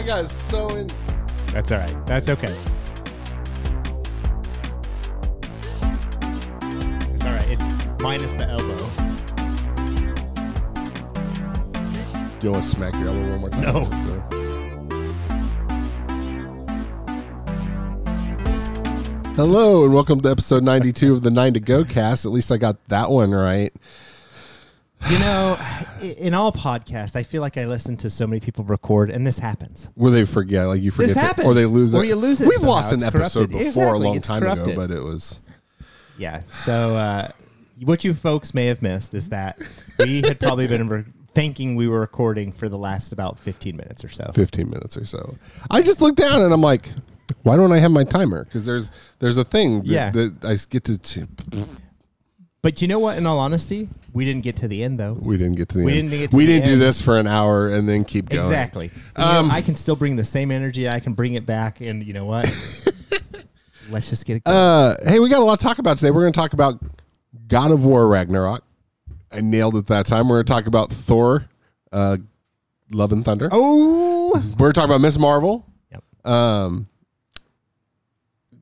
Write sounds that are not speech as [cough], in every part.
I got so in. That's all right. That's okay. It's all right. It's minus the elbow. Do you want to smack your elbow one more time? No. Just, uh, Hello and welcome to episode 92 of the 9 to Go cast. At least I got that one right. You know, in all podcasts, I feel like I listen to so many people record, and this happens. Where they forget, like you forget, This to- happens. or they lose Or it. you lose it We've somehow. lost an It's episode corrupted. before Exactly. a long It's time ago, but it was Yeah. So, uh, what you folks may have missed is that we had probably been re- thinking we were recording for the last about 15 minutes or so. 15 minutes or so. I just looked down and I'm like, why don't I have my timer? Because there's there's a thing that, Yeah. that I get to. to- But you know what? In all honesty, we didn't get to the end though. we didn't get to the We end. didn't get we didn't do this for an hour and then keep going. Exactly. You know, Um, I can still bring the same energy. I can bring it back, and you know what? [laughs] Let's just get it. Going. Uh, hey, we got a lot to talk about today. We're going to talk about God of War Ragnarok. I nailed it that time. We're going to talk about Thor, uh, Love and Thunder. oh, We're going to talk about Miss Marvel. Yep. Um,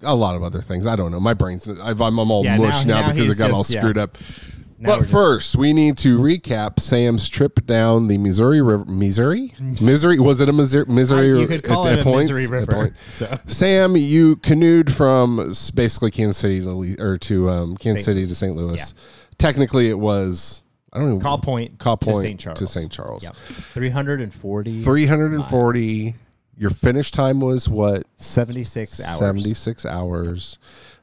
a lot of other things. I don't know. My brain's I've, I'm, I'm all Yeah, mush now- now, now because it got all just- yeah. screwed up. Now but just- first, we need to recap Sam's trip down the Missouri River. Missouri, Missouri. Was it a Missouri? Missouri you could call at, it at a points? At river. point. So Sam, you canoed from basically Kansas City to or to um, Kansas St. City to St. Louis. Technically, it was I don't know. Kaw Point Call to Point St. Charles. to St. Charles. Yep. 340, Three hundred and forty. Your finish time was what? 76 hours. Seventy six hours.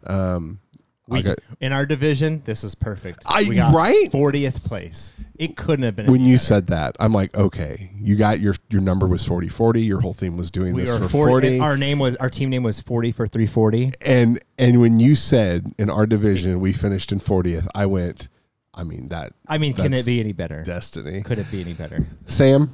Um, We, got- in our division, this is perfect. I- we got right? 40th place. It couldn't have been. when you better. said that, I'm like, okay, you got your your number was 40 40. Your whole theme was doing we this for 40, 40. Our name was our team name was 40 for 340. and and when you said in our division we finished in 40th, I went, I mean that I mean, can it be any better? destiny. Could it be any better? Sam,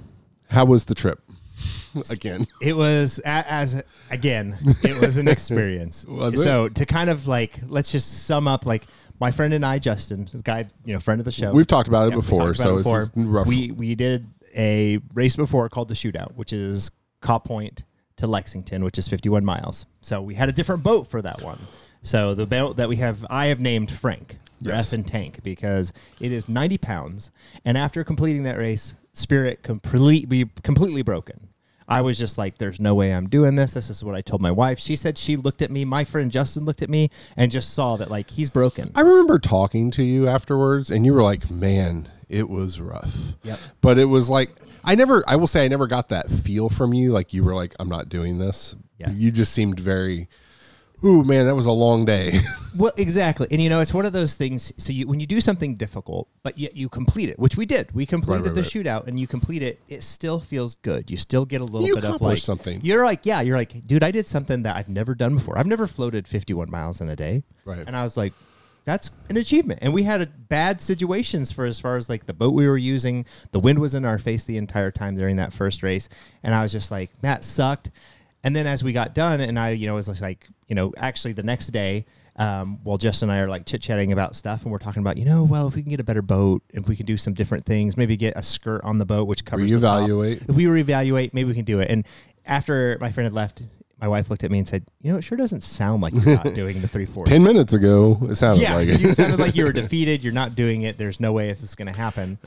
how was the trip? [laughs] Again, It was as again, it was an [laughs] experience. Was so to kind of like let's just sum up like my friend and I, Justin, the guy, you know, friend of the show. we've talked about it Yeah, before, about so it before. just rough. We we did a race before called the Shootout, which is Kaw Point to Lexington, which is 51 miles. So we had a different boat for that one. So the boat that we have, I have named Frank, Yes. F and Tank, because it is 90 pounds. And after completing that race, Spirit completely completely broken. I was just like, "There's no way I'm doing this." This is what I told my wife. She said she looked at me. My friend Justin looked at me and just saw that like he's broken. I remember talking to you afterwards, and you were like, "Man, it was rough." Yep. But it was like I never. I will say I never got that feel from you. Like you were like, "I'm not doing this." Yeah. You just seemed very. Ooh, man, that was a long day. [laughs] Well, exactly, and you know, it's one of those things. So you, when you do something difficult, but yet you complete it, which we did, we completed right, the right. shootout, and you complete it. It still feels good. You still get a little You bit of like something. You're like, yeah, you're like, dude, I did something that I've never done before. I've never floated 51 miles in a day, Right. And I was like, that's an achievement. And we had a bad situations for as far as like the boat we were using. The wind was in our face the entire time during that first race, and I was just like, that sucked. And then as we got done, and I, you know, was like, you know, actually the next day, um, while Justin and I are like chit chatting about stuff, and we're talking about, you know, well, if we can get a better boat, if we can do some different things, maybe get a skirt on the boat which covers the top. Reevaluate. If we reevaluate, maybe we can do it. And after my friend had left, my wife looked at me and said, you know, it sure doesn't sound like you're not [laughs] doing the 340. Ten minutes ago, it sounded Yeah, like it. you sounded like you were [laughs] defeated. You're not doing it. There's no way this is going to happen.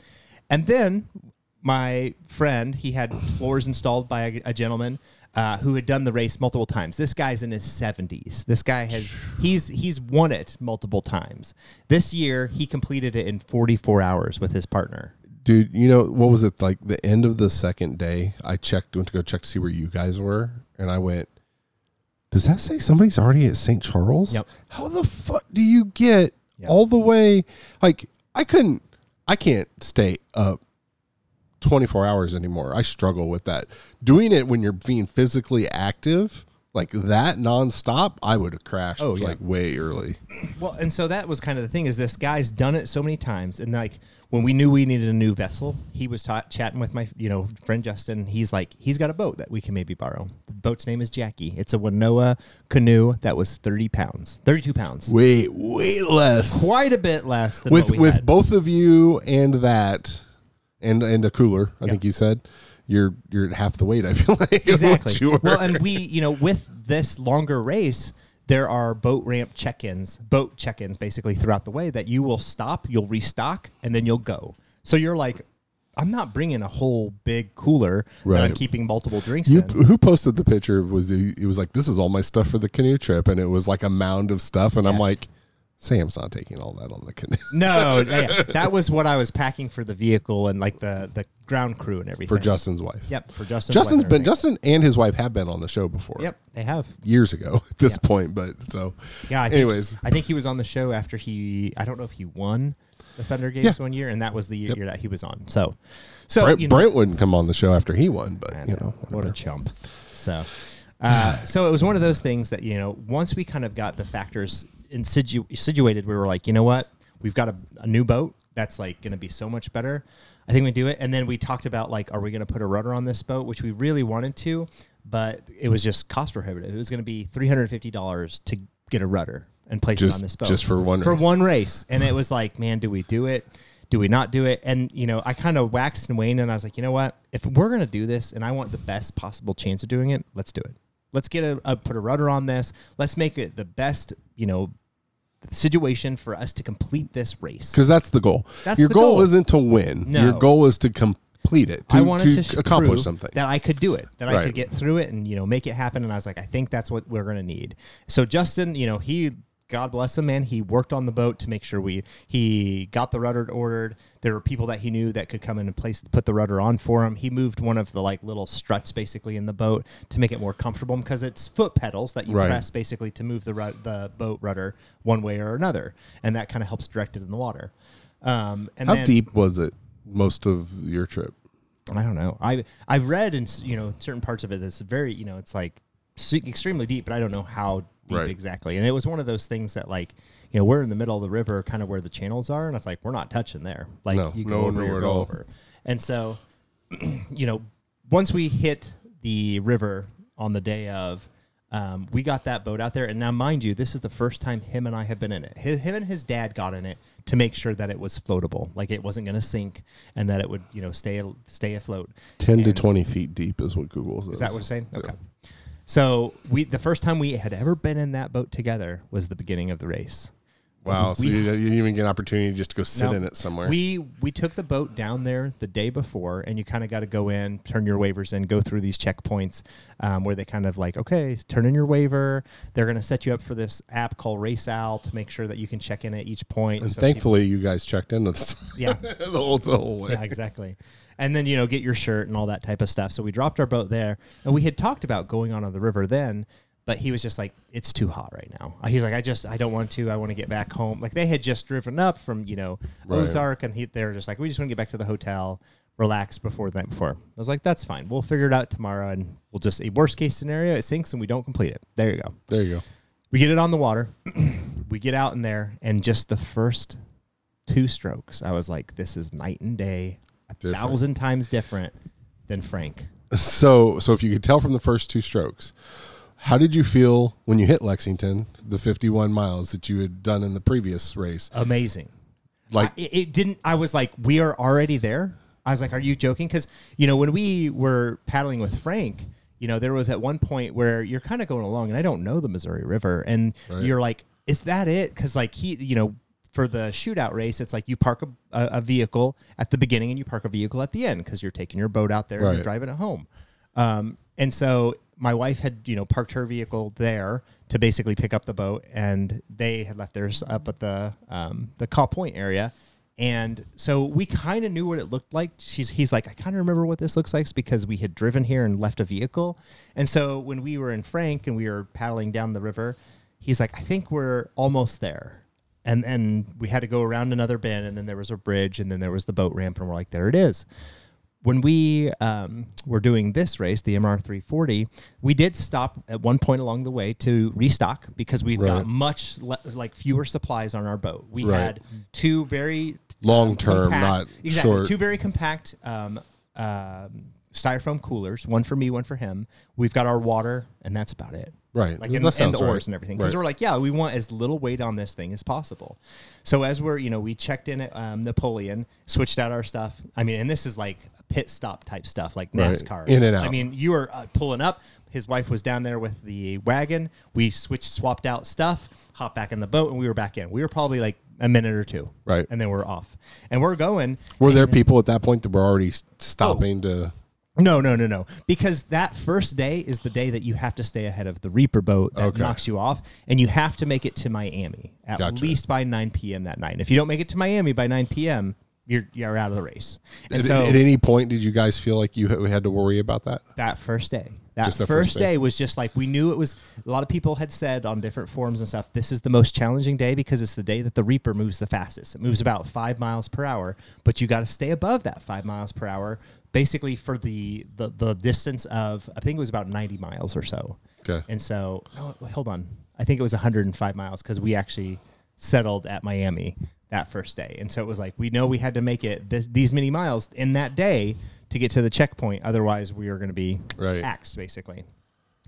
And then my friend, he had floors installed by a, a gentleman uh, who had done the race multiple times. This guy's in his 70s. This guy has he's he's won it multiple times. This year he completed it in 44 hours with his partner. Dude, you know what was it like? The end of the second day, I checked, went to go check to see where you guys were, and I went. Does that say somebody's already at St. Charles? Yep. How the fuck do you get Yep. all the way? Like, I couldn't, I can't stay up 24 hours anymore. I struggle with that. Doing it when you're being physically active, like that nonstop, I would have crashed Oh, yeah. like way early. Well, and so that was kind of the thing is this guy's done it so many times, and like when we knew we needed a new vessel, he was ta- chatting with my you know friend Justin. He's like, he's got a boat that we can maybe borrow. The boat's name is Jackie. It's a Wenonah canoe that was thirty pounds, thirty two pounds, Wait, way less. quite a bit less than with with had. both of you and that and and a cooler. I Yeah. think you said you're you're at half the weight. I feel [laughs] like exactly. Well, and we, you know, with this longer race, there are boat ramp check-ins, boat check-ins basically throughout the way that you will stop, you'll restock, and then you'll go. So you're like, I'm not bringing a whole big cooler that I'm keeping multiple drinks You, in. who posted the picture was it was like this is all my stuff for the canoe trip and it was like a mound of stuff and I'm like Sam's not taking all that on the canoe [laughs] No, [laughs] yeah, that was what I was packing for the vehicle and like the the ground crew and everything. for Justin's wife. Yep, for Justin. Justin's been Justin and his wife have been on the show before. Yep, they have. Years ago [laughs] at this Yeah. point, but so Yeah. I think, Anyways. I think he was on the show after he. I don't know if he won the Thunder Games Yeah. one year, and that was the year, year that he was on. So, so Brent, you know, Brent wouldn't come on the show after he won, but I you know, what a whatever. chump. So, uh, so it was one of those things that you know, once we kind of got the factors insidu- situated, we were like, you know what, we've got a, a new boat that's like going to be so much better. I think we do it, and then we talked about like, are we going to put a rudder on this boat, which we really wanted to, but it was just cost prohibitive. It was going to be three hundred fifty dollars to get a rudder and place it on this boat just for one for race. one race, and it was like, man, do we do it? Do we not do it? And you know, I kind of waxed and waned, and I was like, you know what? If we're gonna do this, and I want the best possible chance of doing it, let's do it. Let's get a, a put a rudder on this. Let's make it the best, you know, situation for us to complete this race. because that's the goal. That's Your the goal, goal. isn't to win. No. Your goal is to complete it. To, I wanted to, to accomplish something. that I could do it, that I could get through it, and you know make it happen. And I was like, I think that's what we're gonna need. So Justin, you know, he, God bless him, man, he worked on the boat to make sure we he got the rudder ordered. There were people that he knew that could come in and place put the rudder on for him. He moved one of the like little struts basically in the boat to make it more comfortable because it's foot pedals that you Right. press basically to move the ru- the boat rudder one way or another, and that kind of helps direct it in the water. Um, and How then, deep was it most of your trip? I don't know. I I've read in you know certain parts of it that's very you know it's like extremely deep, but I don't know how deep Right. exactly. And it was one of those things that like you know we're in the middle of the river, kind of where the channels are, and it's like we're not touching there. Like No, you no, go over, nowhere you at go all. over. And so [clears throat] you know once we hit the river on the day of. Um, we got that boat out there, and now, mind you, this is the first time him and I have been in it. His, him and his dad got in it to make sure that it was floatable, like it wasn't going to sink, and that it would, you know, stay stay afloat. Ten to twenty feet deep is what Google says. Is that what it's saying? Yeah. So we the first time we had ever been in that boat together was the beginning of the race. Wow. So We- you, you didn't even get an opportunity just to go sit No. in it somewhere. We we took the boat down there the day before, and you kind of got to go in, turn your waivers in, go through these checkpoints um, where they kind of like, okay, turn in your waiver. They're going to set you up for this app called RaceOwl to make sure that you can check in at each point. and So thankfully, you guys checked in this yeah, [laughs] the whole the whole way. yeah, exactly. And then you know get your shirt and all that type of stuff. So we dropped our boat there, and we had talked about going on on the river then, but he was just like, "It's too hot right now." Uh, He's like, "I just I don't want to. I want to get back home." Like they had just driven up from you know Right. Ozark, and he, they were just like, "We just want to get back to the hotel." Relax before the night before. I was like, "That's fine. We'll figure it out tomorrow, and we'll just a worst case scenario. It sinks and we don't complete it. There you go. There you go. We get it on the water. [clears throat] we get out in there, and just the first two strokes, I was like, "This is night and day, Different. thousand times different than Frank." So, so if you could tell from the first two strokes, how did you feel when you hit Lexington, the 51 miles that you had done in the previous race? Amazing. Like, I, it, didn't. I was like, "We are already there." I was like, "Are you joking?" Because you know, when we were paddling with Frank. You know, there was at one point where you're kind of going along, and I don't know the Missouri River, and Right. you're like, "Is that it?" Because like he, you know, for the shootout race, it's like you park a, a, vehicle at the beginning and you park a vehicle at the end because you're taking your boat out there and you're driving it home. Um, and so my wife had, you know, parked her vehicle there to basically pick up the boat, and they had left theirs up at the um, the Kaw Point area. And so we kind of knew what it looked like. She's he's like, I kind of remember what this looks like because we had driven here and left a vehicle. And so when we were in Frank and we were paddling down the river, he's like, I think we're almost there. And and we had to go around another bend, and then there was a bridge, and then there was the boat ramp, and we're like, there it is when we um, were doing this race, the MR340, we did stop at one point along the way to restock because we've Right. got much le- like fewer supplies on our boat. We Right. had two very Long um, term, compact- not exactly, short. Two very compact um, um, styrofoam coolers, one for me, one for him. We've got our water, and that's about it. Right. Like and sounds the right. oars and everything. Because Right. we're like, yeah, we want as little weight on this thing as possible. So as we're, you know, we checked in at um, Napoleon, switched out our stuff. I mean, and this is like pit stop type stuff, like Right. NASCAR. In and out. I mean, you were uh, pulling up. His wife was down there with the wagon. We switched, swapped out stuff, hopped back in the boat, and we were back in. We were probably like a minute or two. Right. And then we're off. And we're going. Were there people at that point that were already s- stopping to? No, no, no, no. Because that first day is the day that you have to stay ahead of the Reaper boat that Okay. knocks you off, and you have to make it to Miami at Gotcha. least by 9 p.m. that night. And if you don't make it to Miami by 9 p.m., you're you're out of the race. And At, so at any point, did you guys feel like you had- to worry about that? that first day, that first, first day. day. was just like we knew it was. A lot of people had said on different forums and stuff, this is the most challenging day because it's the day that the Reaper moves the fastest. It moves about five miles per hour, but you got to stay above that five miles per hour, basically for the, the the distance of I think it was about ninety miles or so. Okay. And so, no, hold on. I think it was 105 miles because we actually settled at Miami that first day. And so it was like, we know we had to make it this, these many miles in that day to get to the checkpoint. Otherwise, we were going to be Right. axed, basically.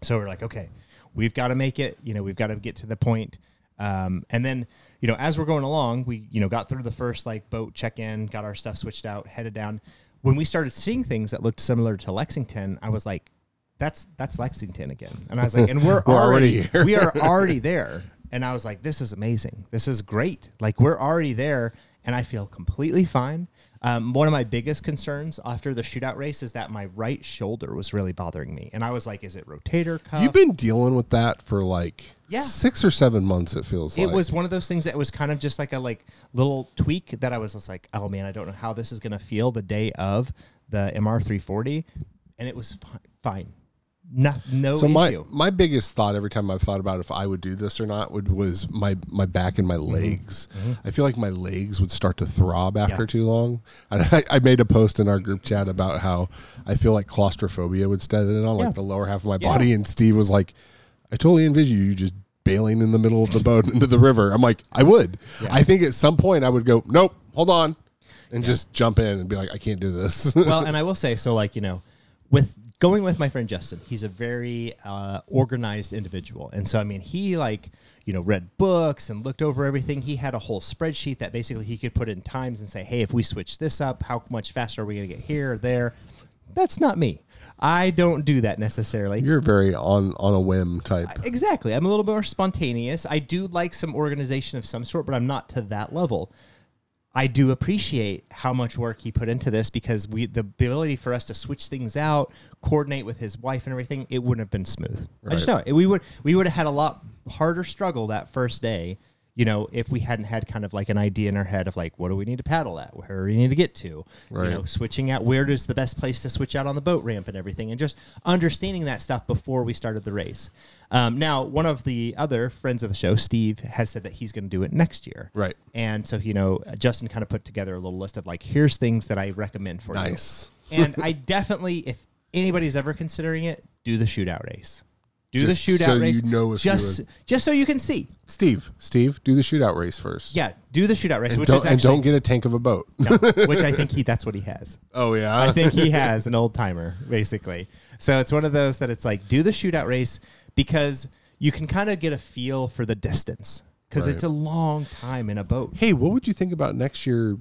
So we're like, okay, we've got to make it. You know, we've got to get to the point. Um, and then, you know, as we're going along, we, you know, got through the first like boat check in, got our stuff switched out, headed down. When we started seeing things that looked similar to Lexington, I was like, that's that's Lexington again. And I was like, and we're, [laughs] We're already, already we are [laughs] already there. And I was like, this is amazing. This is great. Like we're already there, and I feel completely fine. Um, one of my biggest concerns after the shootout race is that my right shoulder was really bothering me, and I was like, "Is it rotator cuff?" You've been dealing with that for like Yeah. six or seven months. It feels like it like was one of those things that was kind of just like a like little tweak that I was just like, "Oh man, I don't know how this is gonna feel the day of the MR340," and it was fine. No, no So my issue. my biggest thought every time I've thought about if I would do this or not would was my my back and my Mm-hmm. legs. I feel like my legs would start to throb after Yeah. too long. [laughs] I, I made a post in our group chat about how I feel like claustrophobia would set in on Yeah. like the lower half of my Yeah. body. And Steve was like, "I totally envision you just." Bailing in the middle of the boat [laughs] into the river. I'm like, I would. I think at some point I would go, nope, hold on, and just jump in and be like, I can't do this. well, and I will say, so like you know, with going with my friend Justin, he's a very uh, organized individual, and so I mean, he like you know read books and looked over everything. He had a whole spreadsheet that basically he could put in times and say, hey, if we switch this up, how much faster are we going to get here or there? That's not me. I don't do that necessarily. You're very on on a whim type. Exactly. I'm a little more spontaneous. I do like some organization of some sort, but I'm not to that level. I do appreciate how much work he put into this because we the ability for us to switch things out, coordinate with his wife and everything, it wouldn't have been smooth. I just know it. we would we would have had a lot harder struggle that first day. You know, if we hadn't had kind of like an idea in our head of like, what do we need to paddle at? Where do we need to get to? Right. You know, switching out where is the best place to switch out on the boat ramp and everything, and just understanding that stuff before we started the race. Um, now, one of the other friends of the show, Steve, has said that he's going to do it next year. Right. And so, you know, Justin kind of put together a little list of like, here's things that I recommend for Nice. you. Nice. and I definitely, if anybody's ever considering it, do the shootout race. Do Just the shootout so you race. know just just so you can see. Steve, Steve, do the shootout race first. Yeah, do the shootout race, And which don't, is and don't get a tank of a boat. [laughs] no, which I think he [laughs] that's what he has. Oh yeah. I think he [laughs] has an old timer, basically. So it's one of those that it's like do the shootout race because you can kind of get a feel for the distance because Right. it's a long time in a boat. hey, what would you think about next year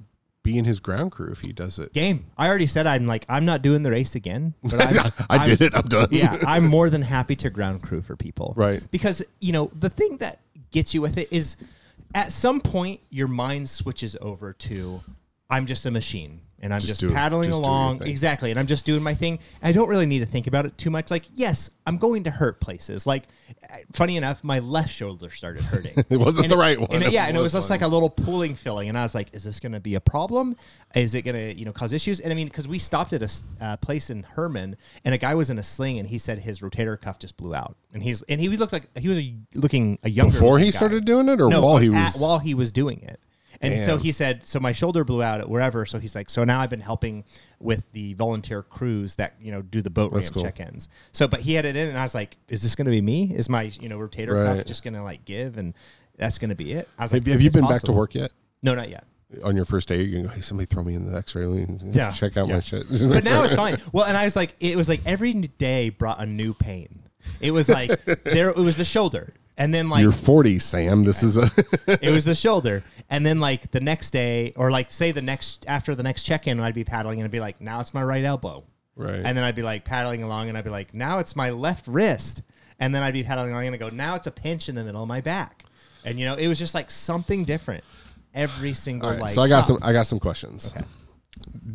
being in his ground crew if he does it? Game. I already said I'm like I'm not doing the race again. But I'm, [laughs] I I'm- did it. I'm done. yeah, I'm more than happy to ground crew for people. Right. Because, you know, the thing that gets you with it is at some point your mind switches over to I'm just a machine and I'm Just just, paddling Just along. Exactly. And I'm just doing my thing. I don't really need to think about it too much. Like, yes, I'm going to hurt places. Like, funny enough, my left shoulder started hurting. [laughs] It wasn't And the right one. And it- yeah, and it was just one. like a little pulling feeling, and I was like, "Is this going to be a problem? Is it going to, you know, cause issues?" And I mean, because we stopped at a uh, place in Hermann, and a guy was in a sling, and he said his rotator cuff just blew out, and he's and he looked like he was a, looking a younger Before he guy. started doing it, or no, while he at- was. while he was doing it. And so he said, so my shoulder blew out at wherever. So he's like, so now I've been helping with the volunteer crews that you know do the boat That's ramp cool. check-ins. So, but he had it in, and I was like, is this going to be me? Is my you know rotator cuff just going to like give, and that's going to be it? I was like, have, have you "It's been back to work yet? No, not yet. On your first day, you can go, hey, somebody throw me in the X-ray. room. Yeah, check out yeah. my shit. [laughs] But now it's fine. Well, and I was like, it was like every day brought a new pain. It was like there. It was the shoulder, and then like You're 40, Sam. This is a [laughs] it was the shoulder, and then like the next day, or like say the next after the next check in, I'd be paddling and I'd be like, now it's my right elbow, right. and then I'd be like paddling along, and I'd be like, now it's my left wrist, and then I'd be paddling along and I go, now it's a pinch in the middle of my back, and you know it was just like something different every single All right, like. so I got stop. some. I got some questions. Okay.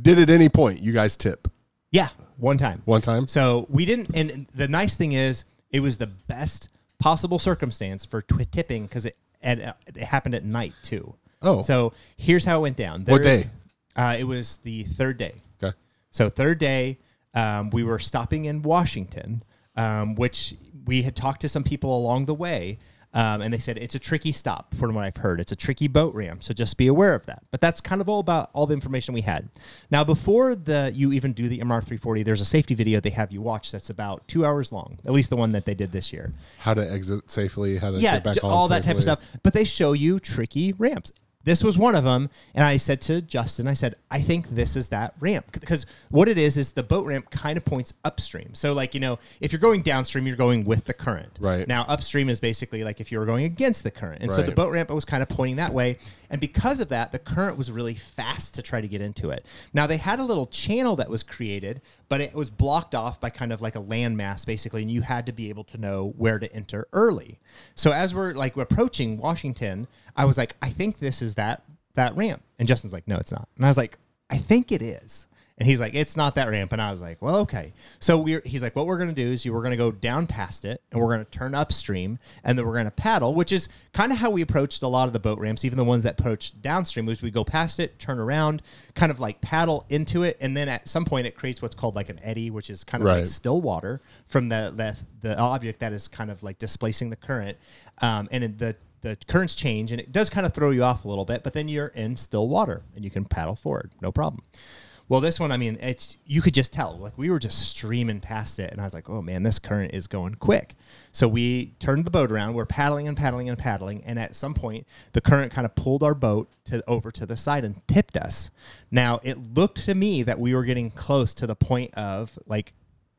Did at any point you guys tip Yeah, one time. one time? So we didn't, and the nice thing is, it was the best possible circumstance for tipping because it, and uh, it happened at night too. Oh. so here's how it went down. What There's- day? Uh, it was the third day. Okay. So third day, um, we were stopping in Washington, um, which we had talked to some people along the way, um, and they said it's a tricky stop. From what I've heard, it's a tricky boat ramp, so just be aware of that. But that's kind of all about all the information we had. Now, before the you even do the MR340, there's a safety video they have you watch that's about two hours long, at least the one that they did this year How to exit safely? How to yeah, get back j- on all that type of stuff. But they show you tricky ramps. This was one of them, and I said to Justin, I said, I think this is that ramp because what it is is the boat ramp kind of points upstream. So, like you know, if you're going downstream, you're going with the current. Right. now, upstream is basically like if you were going against the current, and so the boat ramp was kind of pointing that way. And because of that, the current was really fast to try to get into it. Now they had a little channel that was created, but it was blocked off by kind of like a landmass basically, and you had to be able to know where to enter early. So as we're like approaching Washington, I was like, I think this is that that ramp. And Justin's like, No, it's not. And I was like, I think it is. And he's like, it's not that ramp. And I was like, well, okay. So we're, he's like, what we're going to do is you, we're going to go down past it and we're going to turn upstream and then we're going to paddle, which is kind of how we approached a lot of the boat ramps, even the ones that approach downstream, was we go past it, turn around, kind of like paddle into it. And then at some point it creates what's called like an eddy, which is kind of like still water from the, the, the object that is kind of like displacing the current. Um, and the, the currents change and it does kind of throw you off a little bit, but then you're in still water and you can paddle forward, no problem. Well, this one, I mean, it's you could just tell. Like we were just streaming past it, and I was like, "Oh man, this current is going quick." So we turned the boat around. We're paddling and paddling and paddling, and at some point, the current kind of pulled our boat to over to the side and tipped us. Now it looked to me that we were getting close to the point of like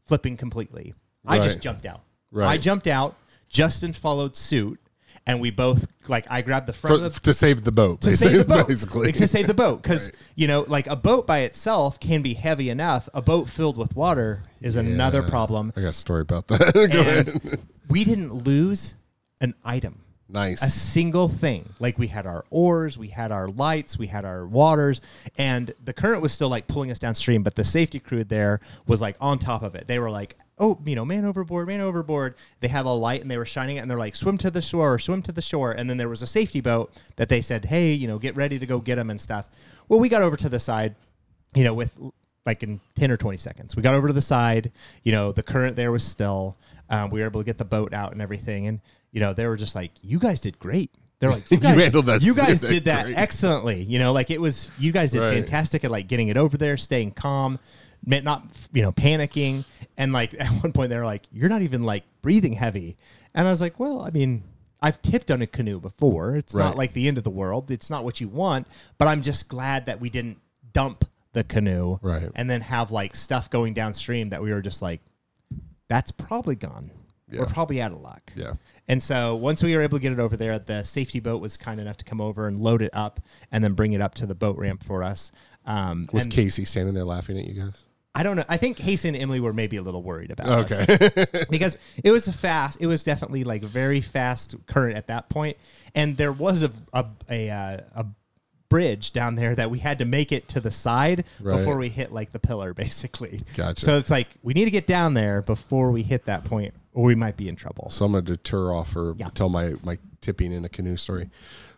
flipping completely. I just jumped out. Right. I jumped out. Justin followed suit, and we both like I grabbed the front For, of the to save the boat, to save the boat, [laughs] basically. Like, to save the boat, because Right. you know, like a boat by itself can be heavy enough. A boat filled with water is another problem. I got a story about that. [laughs] Go ahead. We didn't lose an item, Nice. a single thing. Like we had our oars, we had our lights, we had our waters, and the current was still like pulling us downstream. But the safety crew there was like on top of it. They were like, "Oh, you know, man overboard, man overboard." They had a light and they were shining it, and they're like, "Swim to the shore, or swim to the shore." And then there was a safety boat that they said, "Hey, you know, get ready to go get them and stuff." Well, we got over to the side, you know, with like in 10 or 20 seconds. We got over to the side, you know, the current there was still. Um, we were able to get the boat out and everything. And, you know, they were just like, you guys did great. They're like, [laughs] you You guys, handled that you guys did that great." excellently. You know, like it was, you guys did Right. fantastic at like getting it over there, staying calm, not, you know, panicking. And like [laughs] at one point they're like, you're not even like breathing heavy. And I was like, well, I mean, I've tipped on a canoe before. It's Right. not like the end of the world. It's not what you want, but I'm just glad that we didn't dump the canoe Right. and then have like stuff going downstream that we were just like, that's probably gone. We're probably out of luck. Yeah. And so once we were able to get it over there, the safety boat was kind enough to come over and load it up and then bring it up to the boat ramp for us. Um, Was Casey standing there laughing at you guys? I don't know. I think Casey and Emily were maybe a little worried about us Okay. [laughs] because it was a fast. It was definitely like very fast current at that point, and there was a a a, uh, a bridge down there that we had to make it to the side Right. before we hit like the pillar, basically. Gotcha. So it's like we need to get down there before we hit that point, or we might be in trouble. So I'm gonna deter off or Yeah. tell my my tipping in a canoe story.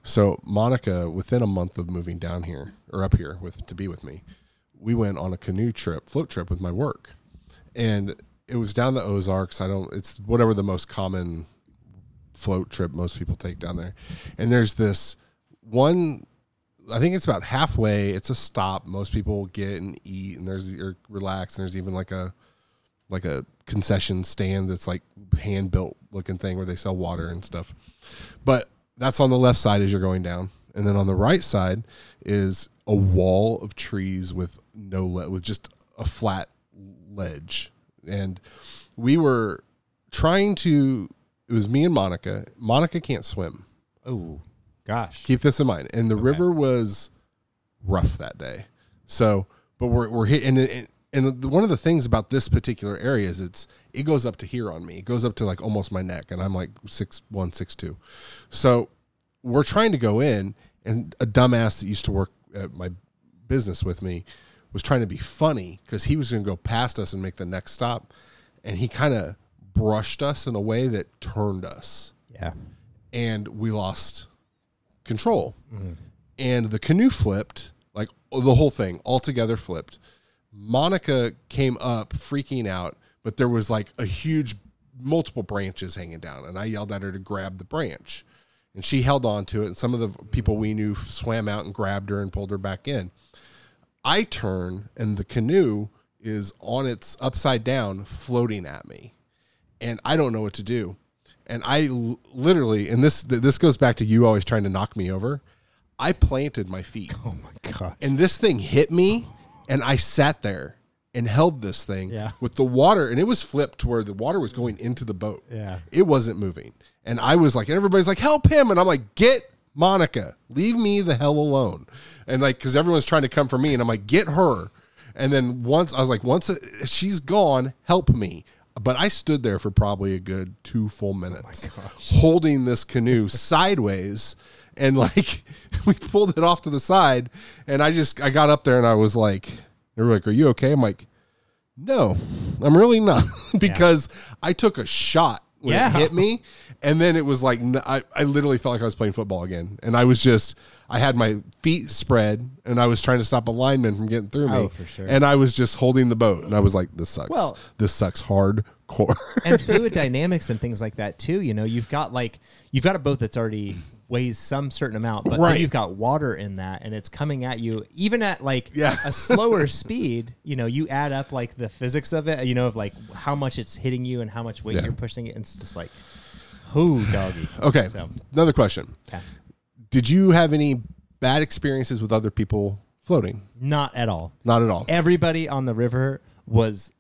So Monica, within a month of moving down here or up here with to be with me, we went on a canoe trip, float trip with my work, and it was down the Ozarks. I don't. It's whatever the most common float trip most people take down there, and there's this one. I think it's about halfway. It's a stop. Most people get and eat, and there's or relax. And there's even like a like a concession stand that's like hand built looking thing where they sell water and stuff. But that's on the left side as you're going down, and then on the right side is a wall of trees with no le- with just a flat ledge. And we were trying to. It was me and Monica. Monica can't swim. Oh, gosh. Keep this in mind. And the river was rough that day. So, but we're we're hit and and, and one of the things about this particular area is it's it goes up to here on me. It goes up to like almost my neck, and I'm like six one six two. So we're trying to go in, and a dumbass that used to work at my business with me was trying to be funny because he was going to go past us and make the next stop, and he kind of brushed us in a way that turned us Yeah. and we lost control. Mm-hmm. And the canoe flipped, like oh, the whole thing altogether flipped. Monica came up freaking out, but there was like a huge, multiple branches hanging down. And I yelled at her to grab the branch. And she held on to it. And some of the people we knew swam out and grabbed her and pulled her back in. I turn, and the canoe is on its upside down, floating at me and I don't know what to do. And I l- literally, and this this goes back to you always trying to knock me over. I planted my feet, [laughs] Oh my god! and this thing hit me, and I sat there and held this thing Yeah. with the water, and it was flipped to where the water was going into the boat. Yeah. it wasn't moving, and I was like, and everybody's like, help him, and I'm like, get Monica, leave me the hell alone, and like, because everyone's trying to come for me, and I'm like, get her. And then once I was like, once she's gone, help me. But I stood there for probably a good two full minutes, oh holding this canoe sideways, and like [laughs] we pulled it off to the side. And I just I got up there and I was like, they were like, "Are you okay?" I'm like, "No, I'm really not," [laughs] because I took a shot when Yeah. it hit me, and then it was like I, I literally felt like I was playing football again, and I was just I had my feet spread, and I was trying to stop a lineman from getting through me, Oh, for sure. and I was just holding the boat, and I was like, "This sucks. Well- this sucks hardcore." and [laughs] fluid dynamics and things like that too. You know, you've got like you've got a boat that's already weighs some certain amount, but Right. then you've got water in that, and it's coming at you even at like Yeah. a slower [laughs] speed. You know, you add up like the physics of it. You know, of like how much it's hitting you and how much weight Yeah. you're pushing it. And it's just like, whoo, doggy. okay, So, another question: yeah. Did you have any bad experiences with other people floating? not at all. Not at all. everybody on the river was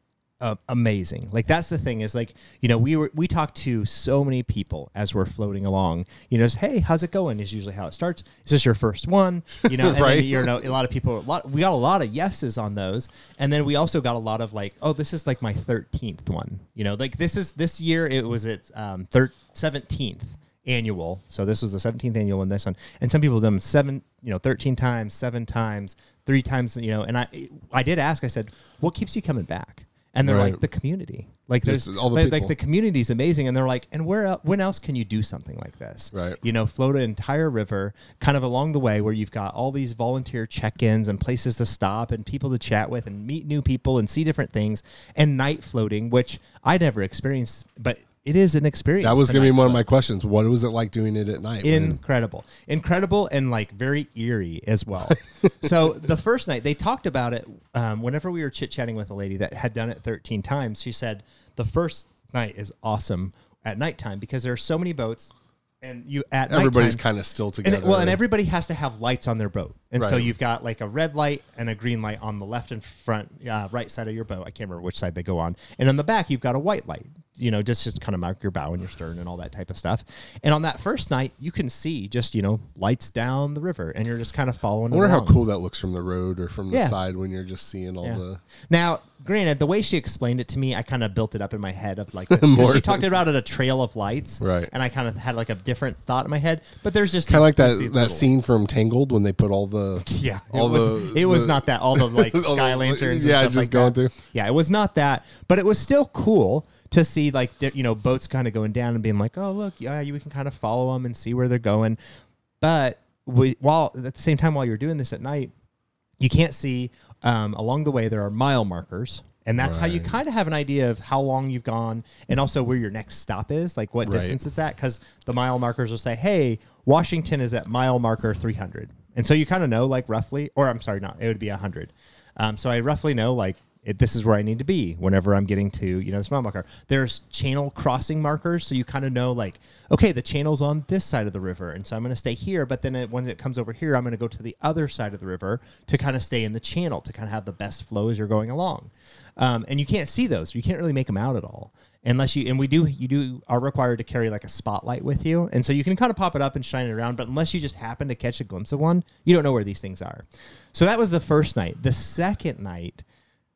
uh, amazing. Like that's the thing is like you know we were we talked to so many people as we're floating along. You know, just, hey, how's it going? Is usually how it starts. Is this your first one? You know, [laughs] and Right. then, you know a lot of people. A lot we got a lot of yeses on those, and then we also got a lot of like, oh, this is like my thirteenth one. You know, like this is this year it was its um, thir- seventeenth annual. So this was the 17th annual one, this one. And some people done them seven, you know, 13 times, seven times, three times, you know, and I, I did ask, I said, what keeps you coming back? And they're Right. like the community, like Just there's all the like, people. like the community's amazing. And they're like, and where, el- when else can you do something like this? Right. You know, float an entire river kind of along the way where you've got all these volunteer check-ins and places to stop and people to chat with and meet new people and see different things and night floating, which I never experienced, but it is an experience. That was going to be one of my questions. What was it like doing it at night? incredible incredible and like very eerie as well [laughs] so the first night they talked about it um, whenever we were chit-chatting with a lady that had done it 13 times she said the first night is awesome at nighttime because there are so many boats and you at everybody's kind of still and together. it- well, and everybody has to have lights on their boat, and so you've got like a red light and a green light on the left and front, uh, right side of your boat. I can't remember which side they go on, and on the back you've got a white light. You know, just just kind of mark your bow and your stern and all that type of stuff. And on that first night, you can see just you know lights down the river, and you're just kind of following. I wonder how cool that looks from the road or from the Yeah. side when you're just seeing all Yeah. the. Now, granted, the way she explained it to me, I kind of built it up in my head of like [laughs] this. she talked about it a trail of lights, Right. And I kind of had like a different thought in my head. But there's just Kind of like that that scene from Tangled when they put all the [laughs] Yeah, all it was. the it was the- not that. All the like [laughs] sky lanterns. and yeah, stuff just like going that. through. Yeah, it was not that, but it was still cool to see like you know boats kind of going down and being like, oh look, yeah, you can kind of follow them and see where they're going. But we, while at the same time, while you're doing this at night, you can't see um, along the way there are mile markers. And that's how you kind of have an idea of how long you've gone and also where your next stop is, like what Right. distance it's at. Because the mile markers will say, hey, Washington is at mile marker 300. And so you kind of know, like roughly, or I'm sorry, not, it would be 100. Um, so I roughly know, like, it, this is where I need to be whenever I'm getting to you know the small marker. There's channel crossing markers, so you kind of know like okay, the channel's on this side of the river, and so I'm going to stay here. But then it, when it comes over here, I'm going to go to the other side of the river to kind of stay in the channel to kind of have the best flow as you're going along. Um, and you can't see those; you can't really make them out at all unless you and we do you do are required to carry like a spotlight with you and so you can kind of pop it up and shine it around but unless you just happen to catch a glimpse of one you don't know where these things are so that was the first night the second night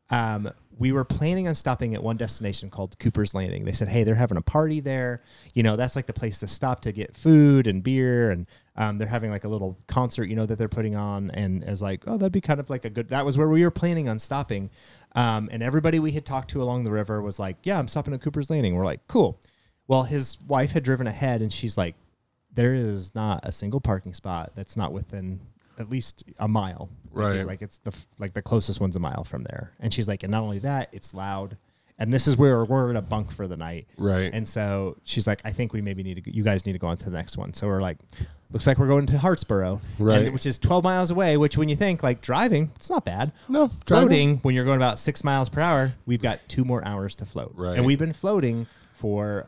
um, we were planning on stopping at one destination called Cooper's Landing. They said, "Hey, they're having a party there. You know, that's like the place to stop to get food and beer, and um, they're having like a little concert, you know, that they're putting on." And as like, oh, that'd be kind of like a good. That was where we were planning on stopping, um, and everybody we had talked to along the river was like, "Yeah, I'm stopping at Cooper's Landing." We're like, "Cool." Well, his wife had driven ahead, and she's like, "There is not a single parking spot that's not within at least a mile. Right. Like it's the like the closest one's a mile from there. And she's like, and not only that, it's loud. And this is where we're in a bunk for the night. Right. And so she's like, I think we maybe need to. You guys need to go on to the next one. So we're like, looks like we're going to Hartsburg, Right. and- which is 12 miles away. Which when you think like driving, it's not bad. No, floating when you're going about six miles per hour, we've got two more hours to float. Right. And we've been floating for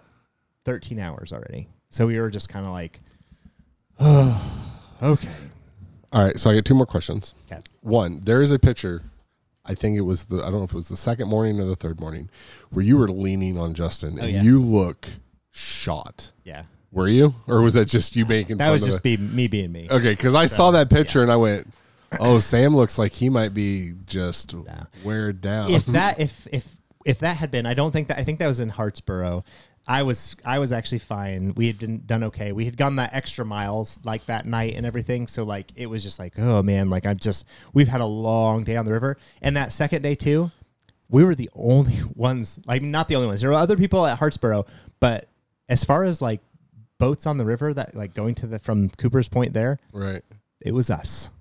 13 hours already. So we were just kind of like, oh, [sighs] okay. All right, so I get two more questions. Okay. One, there is a picture. I think it was the I don't know if it was the second morning or the third morning where you were leaning on Justin oh, and Oh, yeah. you look shot. Yeah. Were you, or was that just you making? That fun was just be me being me. okay. Because I saw that picture and I went, "Oh, Sam looks like he might be just Nah. wear down." if that [laughs] if if if that had been, I don't think that I think that was in Hartsburg. I was I was actually fine. We had done, done okay. We had gone that extra miles like that night and everything. So like it was just like oh man, like I'm just we've had a long day on the river. And that second day too, we were the [laughs] only ones. Like not the only ones. There were other people at Hartsburg, but as far as like boats on the river that like going to the from Cooper's Point there, right. it was us.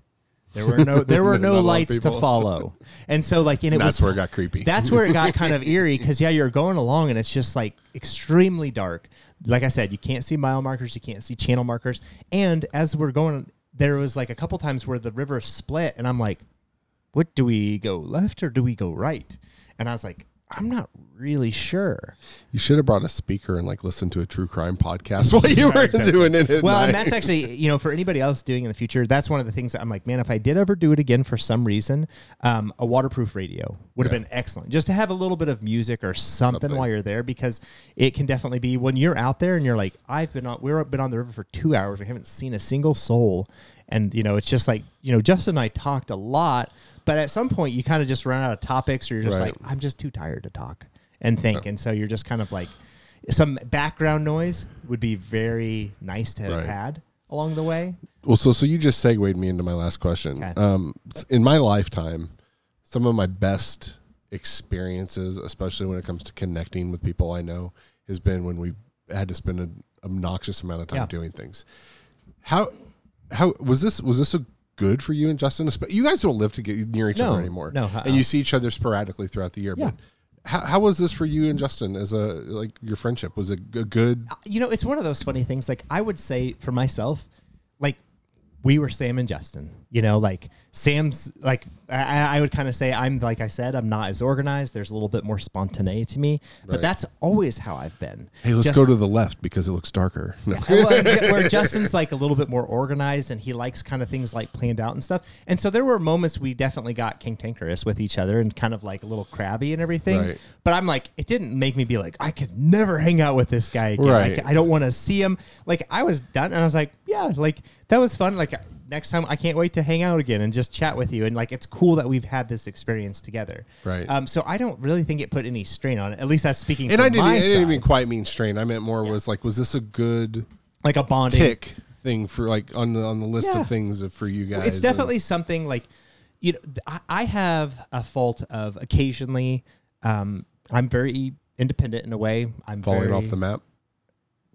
There were no there were [laughs] no lights to follow, and so like and it That's was where it got creepy. that's where it got [laughs] kind of eerie because yeah, you're going along and it's just like extremely dark. Like I said, you can't see mile markers, you can't see channel markers, and as we're going, there was like a couple times where the river split, and I'm like, what do we go left or do we go right? And I was like, I'm not really sure. You should have brought a speaker and like listened to a true crime podcast [laughs] while you were exactly. doing it. At Well, night. and that's actually, you know, for anybody else doing in the future, that's one of the things that I'm like, man, if I did ever do it again for some reason, um, a waterproof radio would have been excellent. Just to have a little bit of music or something, Something. while you're there, because it can definitely be when you're out there and you're like, I've been on, we've been on the river for two hours, we haven't seen a single soul, and you know, it's just like, you know, Justin and I talked a lot, but at some point you kind of just run out of topics, or you're just Right. like, I'm just too tired to talk and think, and so you're just kind of like. Some background noise would be very nice to have Right. had along the way. Well, so so you just segued me into my last question. Okay. Um, s- in my lifetime, some of my best experiences, especially when it comes to connecting with people I know, has been when we had to spend an obnoxious amount of time Yeah. doing things. How how was this? Was this a good for you and Justin? Espe- You guys don't live to get near each No, other anymore, no, uh-uh. and you see each other sporadically throughout the year. Yeah. But how, how was this for you and Justin as a like your friendship? Was it a good? Uh, you know, it's one of those funny things. Like I would say for myself, like we were Sam and Justin. You know, like Sam's like I, I would kind of say I'm like I said I'm not as organized. There's a little bit more spontaneity to me, but that's always how I've been. Hey, let's Just- go to the left because it looks darker. [laughs] No. well, where Justin's like a little bit more organized and he likes kind of things like planned out and stuff. And so there were moments we definitely got cantankerous with each other and kind of like a little crabby and everything. Right. But I'm like, it didn't make me be like, I could never hang out with this guy again. Right. Like, I don't want to see him. Like I was done and I was like, yeah, like that was fun. Like next time I can't wait to hang out again and just chat with you. And like, it's cool that we've had this experience together. Right. Um, so I don't really think it put any strain on it. At least that's speaking And I didn't, I didn't even quite mean strain. I meant more was like, was this a good like a bonding tick thing for like on the on the list Yeah. of things for you guys? It's definitely something like, you know, I, I have a fault of occasionally, um, I'm very independent in a way. I'm falling very, off the map.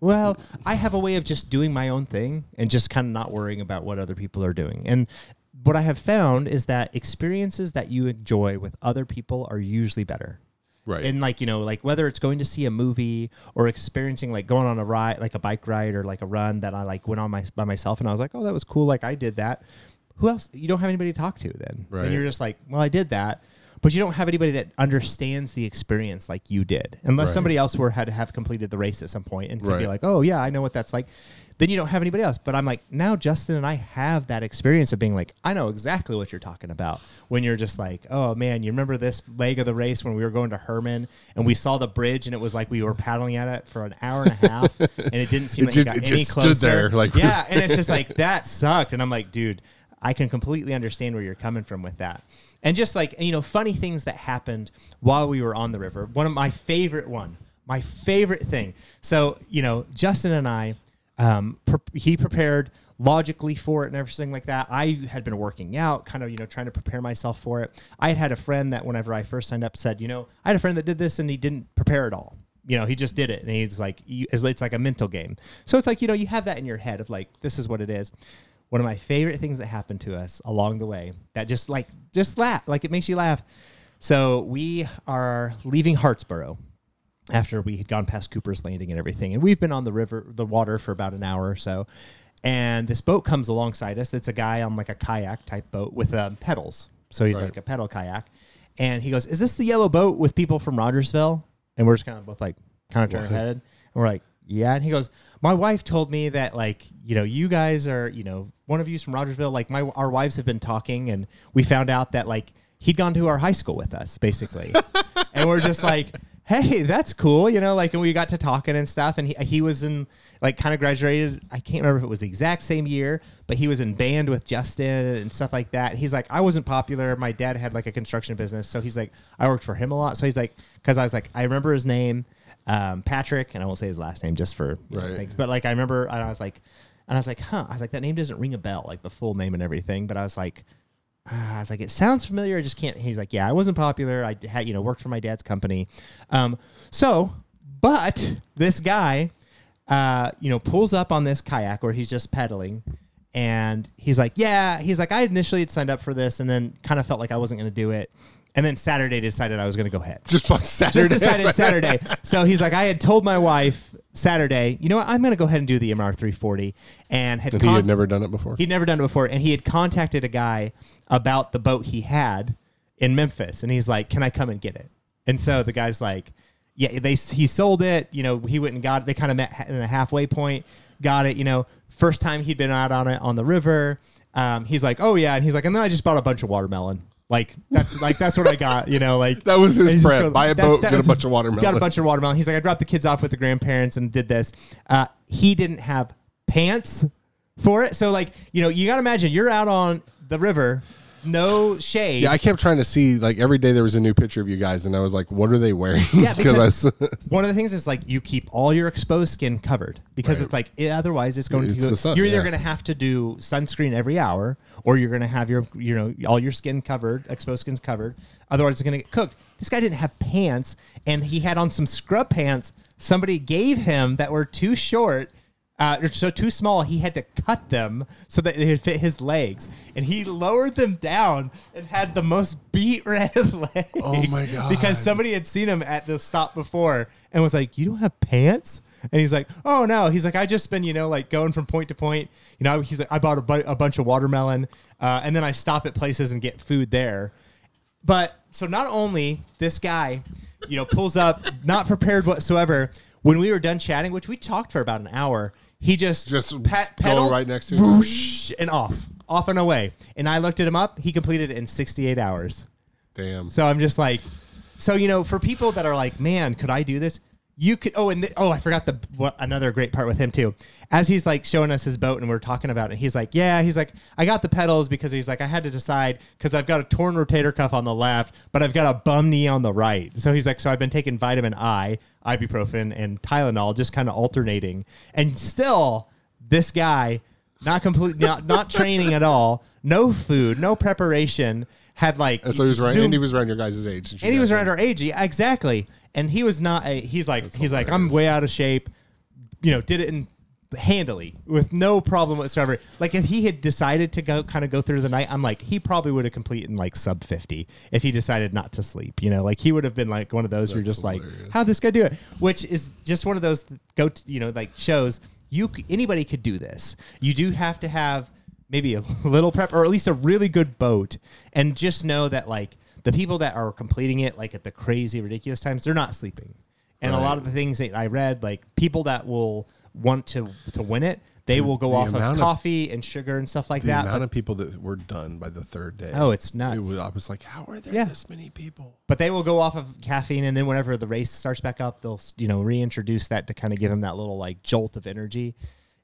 Well, I have a way of just doing my own thing and just kind of not worrying about what other people are doing. And what I have found is that experiences that you enjoy with other people are usually better. Right. And like, you know, like whether it's going to see a movie or experiencing like going on a ride, like a bike ride or like a run that I like went on my by myself and I was like, "Oh, that was cool. Like I did that." Who else? You don't have anybody to talk to then. Right. And you're just like, "Well, I did that." But you don't have anybody that understands the experience like you did, unless Right. somebody else were had to have completed the race at some point and could be like, oh yeah, I know what that's like. Then you don't have anybody else. But I'm like, now Justin and I have that experience of being like, I know exactly what you're talking about when you're just like, oh man, you remember this leg of the race when we were going to Hermann and we saw the bridge and it was like we were paddling at it for an hour and a half [laughs] and it didn't seem It like just- it got it any closer. there, like- yeah, [laughs] and it's just like that sucked. And I'm like, dude, I can completely understand where you're coming from with that. And just like you know, funny things that happened while we were on the river. One of my favorite one, my favorite thing. So you know, Justin and I, um, pre- he prepared logically for it and everything like that. I had been working out, kind of you know trying to prepare myself for it. I had had a friend that whenever I first signed up said, you know, I had a friend that did this and he didn't prepare at all you know, he just did it, and he's like, it's like a mental game. So it's like you know, you have that in your head of like, this is what it is. One of my favorite things that happened to us along the way that just like just laugh, like it makes you laugh. So we are leaving Hartsburg after we had gone past Cooper's Landing and everything, and we've been on the river, the water for about an hour or so. And this boat comes alongside us. It's a guy on like a kayak type boat with um, pedals. So he's Right. like a pedal kayak. And he goes, "Is this the yellow boat with people from Rogersville?" And we're just kind of both like, kind of turn our head, and we're like, "Yeah." And he goes, "My wife told me that like, you know, you guys are, you know, one of you's from Rogersville. Like, my our wives have been talking, and we found out that like he'd gone to our high school with us, basically." [laughs] and we're just like, "Hey, that's cool," you know, like, and we got to talking and stuff, and he he was in like kind of graduated. I can't remember if it was the exact same year, but he was in band with Justin and stuff like that. He's like, I wasn't popular. My dad had like a construction business, so he's like, I worked for him a lot. So he's like, because I was like, I remember his name, um, Patrick, and I won't say his last name just for you know, Right. things, but like I remember, and I was like, and I was like, huh, I was like, that name doesn't ring a bell, like the full name and everything, but I was like. ah, I was like, it sounds familiar. I just can't. He's like, yeah, I wasn't popular. I had, you know, worked for my dad's company. Um, so, but this guy, uh, you know, pulls up on this kayak where he's just pedaling, and he's like, yeah, he's like, I initially had signed up for this, and then kind of felt like I wasn't going to do it, and then Saturday decided I was going to go ahead. Just fucking Saturday. Just decided [laughs] Saturday. So he's like, I had told my wife Saturday, you know what, I'm going to go ahead and do the MR 340, and had And he had never done it before. He'd never done it before, and he had contacted a guy about the boat he had in Memphis, and he's like, "Can I come and get it?" And so the guy's like, "Yeah." They he sold it. You know, he went and got it. They kind of met in a halfway point. Got it. You know, first time he'd been out on it on the river. Um, he's like, "Oh yeah," and he's like, "And then I just bought a bunch of watermelon." Like that's like that's what I got. You know, like That was his prep. going- Buy a that- boat, that get a bunch of watermelon. Got a bunch of watermelon. He's like, I dropped the kids off with the grandparents and did this. Uh, he didn't have pants for it. So like, you know, you got to imagine you're out on the river, no shade. yeah, I kept trying to see like every day there was a new picture of you guys, and I was like, "What are they wearing?" [laughs] Yeah, I because- s- [laughs] One of the things is like you keep all your exposed skin covered because Right. it's like it, otherwise it's going It's to the sun, you're either yeah. going to have to do sunscreen every hour or you're going to have your you know all your skin covered exposed skin's covered otherwise it's going to get cooked this guy didn't have pants and he had on some scrub pants somebody gave him that were too short uh, so too small, he had to cut them so that they would fit his legs, and he lowered them down and had the most beat [laughs] red legs. Oh my God. Because somebody had seen him at the stop before and was like, "You don't have pants." And he's like, "Oh no." He's like, "I just been, you know, like going from point to point. You know, he's like, I bought a, bu- a bunch of watermelon, uh, and then I stop at places and get food there." But so not only this guy, you know, pulls up not prepared whatsoever. When we were done chatting, which we talked for about an hour, he just Just go pedal right next to whoosh, and off, off and away. And I looked at him up. He completed it in 68 hours. Damn. So I'm just like, so you know, for people that are like, man, could I do this? You could. Oh, and th- oh, I forgot the what, another great part with him too. As he's like showing us his boat and we're talking about it, he's like, yeah, he's like, I got the pedals because he's like, I had to decide because I've got a torn rotator cuff on the left, but I've got a bum knee on the right. So he's like, so I've been taking vitamin I, ibuprofen, and Tylenol, just kind of alternating, and still this guy not complete, [laughs] not not training at all, no food, no preparation. Had like And so he was right, and he was around your guys' age. and he was around our age, yeah, exactly. And he was not a. He's like he's like I'm way out of shape. You know, did it in handily with no problem whatsoever. Like if he had decided to go kind of go through the night, I'm like he probably would have completed in like sub 50 if he decided not to sleep. You know, like he would have been like one of those who That's just like, how'd this guy do it? Which is just one of those go to, you know like shows you anybody could do this. You do have to have maybe a [laughs] little prep or at least a really good boat and just know that like the people that are completing it like at the crazy ridiculous times, they're not sleeping. And a lot of the things that I read, like people that will want to to win it, they will go the off amount of of- coffee and sugar and stuff like that. The that. amount But, of people that were done by the third day. oh, it's nuts. It was, I was like, how are there Yeah. this many people? but they will go off of caffeine, and then whenever the race starts back up, they'll you know reintroduce that to kind of give them that little like jolt of energy.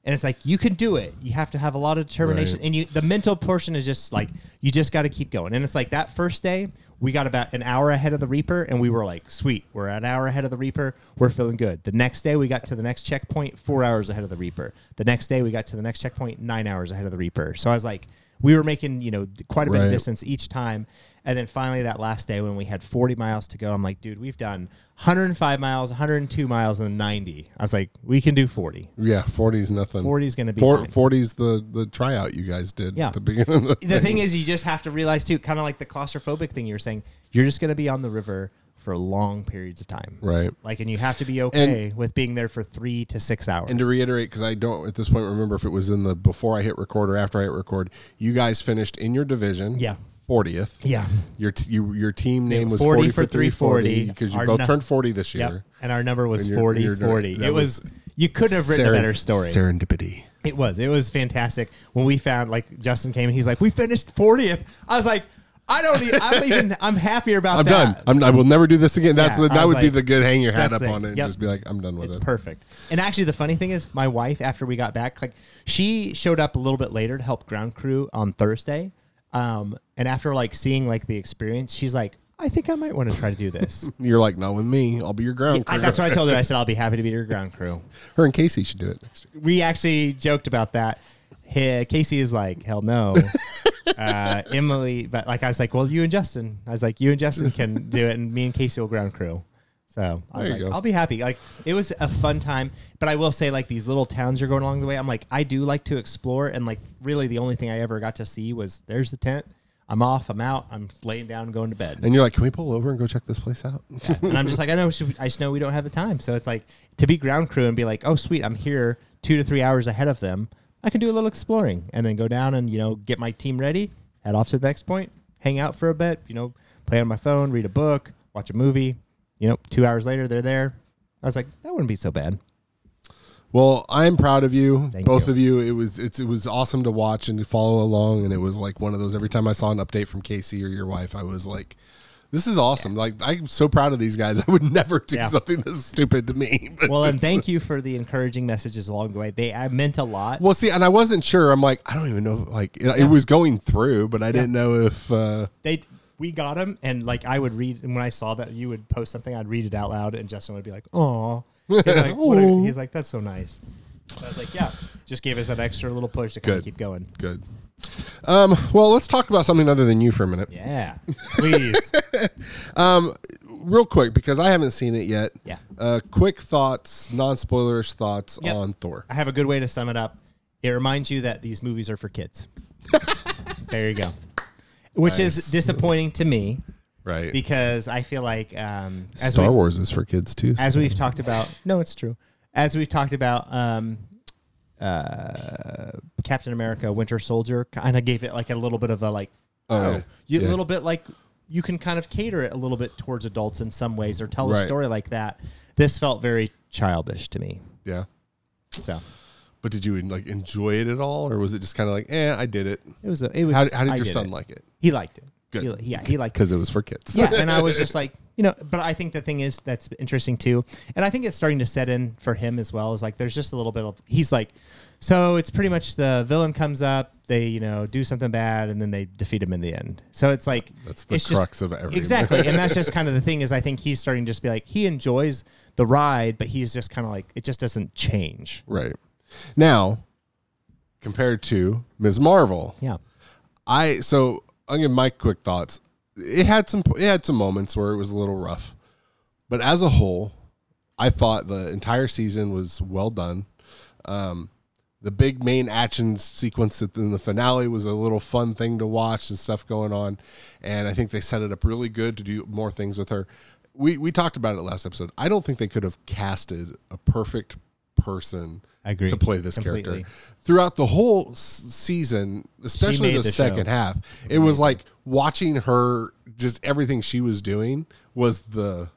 And it's like you can do it. You have to have a lot of determination, Right. and you the mental portion is just like you just got to keep going. And it's like that first day, we got about an hour ahead of the Reaper, and we were like, "Sweet, we're an hour ahead of the Reaper. We're feeling good." The next day, we got to the next checkpoint, four hours ahead of the Reaper. The next day, we got to the next checkpoint, nine hours ahead of the Reaper. So I was like, we were making you know quite a bit of distance each time. And then finally, that last day when we had 40 miles to go, I'm like, dude, we've done 105 miles, 102 miles, and 90. I was like, we can do 40. Yeah, 40's nothing. 40 is going to be Four, fine. 40's the, the tryout you guys did Yeah. at the beginning of the, The thing is, you just have to realize too, kind of like the claustrophobic thing you were saying, you're just going to be on the river for long periods of time. Right. Like, and you have to be okay with being there for three to six hours. And to reiterate, because I don't at this point remember if it was in the before I hit record or after I hit record, you guys finished in your division. Yeah. 40th. yeah. Your t- you, your team name was 40 40, for for 340 340. because you Our both nu- turned 40 this year. Yep. And our number was And you're- 40 you're doing- 40. that It was, was you couldn't have written a better story. Serendipity. It was. It was fantastic. When we found like Justin came and he's like, "We finished 40th." I was like, "I don't even. I don't even. I'm happier about I'm that." done. I'm, I will never do this again. That's Yeah, that would be the good hang your hat up it. on it and Yep. just be like, I'm done with It's it. perfect. And actually, the funny thing is, my wife, after we got back, like she showed up a little bit later to help ground crew on Thursday. Um, and after like seeing like the experience, she's like, "I think I might want to try to do this." [laughs] You're like, not with me. I'll be your ground I, crew. that's what I told her. I [laughs] said, "I'll be happy to be your ground crew." Her and Casey should do it next year. we actually joked about that. Hey, Casey is like, hell no. [laughs] uh, Emily, but like I was like, well, you and Justin. I was like, you and Justin can do it, and me and Casey will ground crew. So I was like. I'll be happy. Like it was a fun time, but I will say, like these little towns you're going along the way. I'm like, I do like to explore, and like really, the only thing I ever got to see was there's the tent. I'm off. I'm out. I'm laying down and going to bed. And you're like, can we pull over and go check this place out? and I'm just like, I know, we- I just know we don't have the time. So it's like to be ground crew and be like, oh, sweet, I'm here two to three hours ahead of them. I can do a little exploring and then go down and you know get my team ready, head off to the next point, hang out for a bit, you know, play on my phone, read a book, watch a movie. You know, two hours later they're there. I was like, that wouldn't be so bad. Well, I'm proud of you, Thank both you. of you. It was it's it was awesome to watch and to follow along, and it was like one of those. Every time I saw an update from Casey or your wife, I was like, "This is awesome!" Like I'm so proud of these guys. [laughs] I would never do Yeah. something this stupid to me. [laughs] Well, and thank you for the encouraging messages along the way. They I meant a lot. well, see, and I wasn't sure. I'm like, I don't even know. Like it, it was going through, but I didn't know if. uh they we got them and like I would read and when I saw that you would post something I'd read it out loud and Justin would be like oh he's like [laughs] what a- he's like that's so nice so I was like yeah just gave us that extra little push to kind of Good. keep going Good. Um, well, let's talk about something other than you for a minute. yeah please [laughs] Um, real quick because I haven't seen it yet. yeah Uh, quick thoughts, non-spoilerish thoughts Yep. on Thor. I have a good way to sum it up it reminds you that these movies are for kids [laughs] there you go which Nice. is disappointing to me Right. because I feel like um, as Star Wars is for kids too. as so- we've talked about no it's true as we've talked about um uh captain america winter soldier kind of gave it like a little bit of a like Oh, yeah. you, a little bit like you can kind of cater it a little bit towards adults in some ways or tell a story like that this felt very childish to me yeah. so But did you like enjoy it at all, or was it just kind of like, eh, I did it? it was a, it was How, how did I your son it. like it? he liked it Good. He yeah he liked it Because it was for kids. yeah, and I was [laughs] just like, you know, but I think the thing is that's interesting too, and I think it's starting to set in for him as well. Is like there's just a little bit of he's like, so it's pretty much the villain comes up, they you know do something bad, and then they defeat him in the end. So it's like That's the it's crux just, of everything. exactly, and that's just [laughs] kind of the thing is I think he's starting to just be like he enjoys the ride, but he's just kind of like it just doesn't change. right. Now, compared to Ms. Marvel, Yeah, I so I'll give my quick thoughts. It had some it had some moments where it was a little rough, but as a whole, I thought the entire season was well done. Um, the big main action sequence in the finale was a little fun thing to watch and stuff going on, and I think they set it up really good to do more things with her. We we talked about it last episode. I don't think they could have casted a perfect person I agree. to play this Completely. character throughout the whole s- season, especially made the, the second show. half. It was like watching her just everything she was doing was the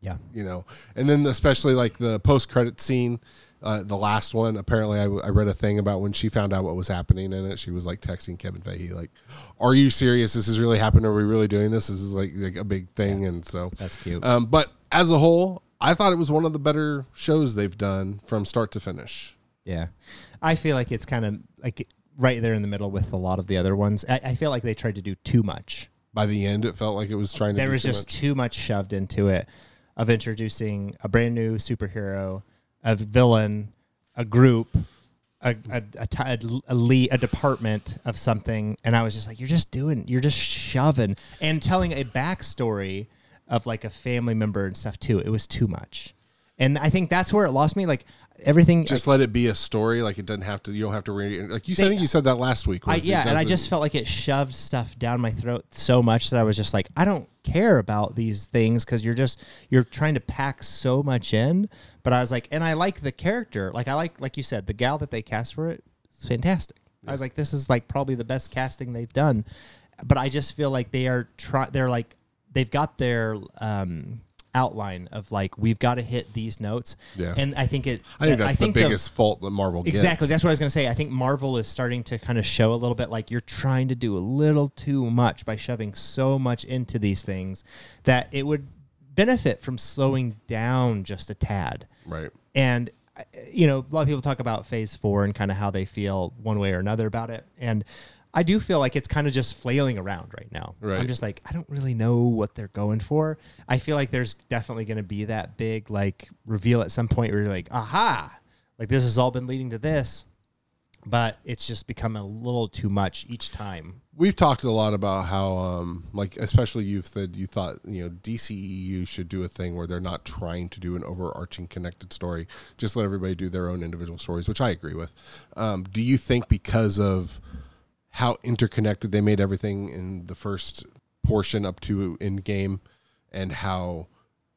Yeah. you know, and then especially like the post credit scene. Uh, the last one, apparently, I, I read a thing about when she found out what was happening in it. She was like texting Kevin Feige, like, "Are you serious? This is really happening? Are we really doing this? This is like, like a big thing." And so, That's cute. um, but as a whole, I thought it was one of the better shows they've done from start to finish. Yeah, I feel like it's kind of like right there in the middle with a lot of the other ones. I, I feel like they tried to do too much. By the end, it felt like it was trying to. There was too just much. too much shoved into it of introducing a brand new superhero, a villain, a group, a a, a, a, a, lead, a department of something, and I was just like, you're just doing, you're just shoving and telling a backstory of like a family member and stuff too. It was too much, and I think that's where it lost me. Like everything, just let it be a story. Like it doesn't have to. You don't have to read. Like you said, I think you said that last week. I, yeah, and I just felt like it shoved stuff down my throat so much that I was just like, I don't care about these things because you're just you're trying to pack so much in. But I was like, and I like the character, like I like, like you said, the gal that they cast for it, is fantastic. I was like, this is like probably the best casting they've done. But I just feel like they are try, they're like they've got their um outline of like we've got to hit these notes. Yeah. and I think it. I think that's the the- biggest fault that Marvel gets. Exactly. That's what I was going to say. I think Marvel is starting to kind of show a little bit like you're trying to do a little too much by shoving so much into these things that it would benefit from slowing down just a tad. right. And uh, you know, a lot of people talk about Phase Four and kind of how they feel one way or another about it, and I do feel like it's kind of just flailing around right now. Right. I'm just like, I don't really know what they're going for. I feel like there's definitely going to be that big like reveal at some point where you're like, aha, like this has all been leading to this, but it's just become a little too much each time. We've talked a lot about how, um, like, especially you've said you thought, you know, DCEU should do a thing where they're not trying to do an overarching connected story. Just let everybody do their own individual stories, which I agree with. Um, do you think because of how interconnected they made everything in the first portion up to Endgame and how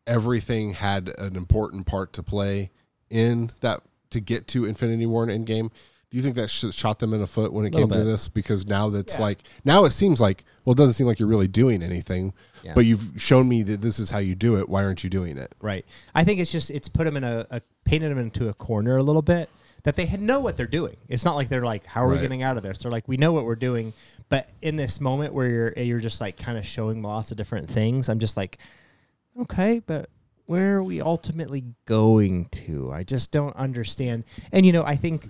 everything had an important part to play in that to get to Infinity War and Endgame. Do you think that shot them in the foot when it Little came to this? Because now that's Yeah. like now it seems like well, it doesn't seem like you're really doing anything, Yeah. but you've shown me that this is how you do it. Why aren't you doing it? Right. I think it's just it's put them in a, a painted them into a corner a little bit that they had know what they're doing. It's not like they're like, how are we getting out of this? They're like, we know what we're doing, but in this moment where you're eh, you're just like kind of showing lots of different things, I'm just like, okay, but where are we ultimately going to? I just don't understand. And you know, I think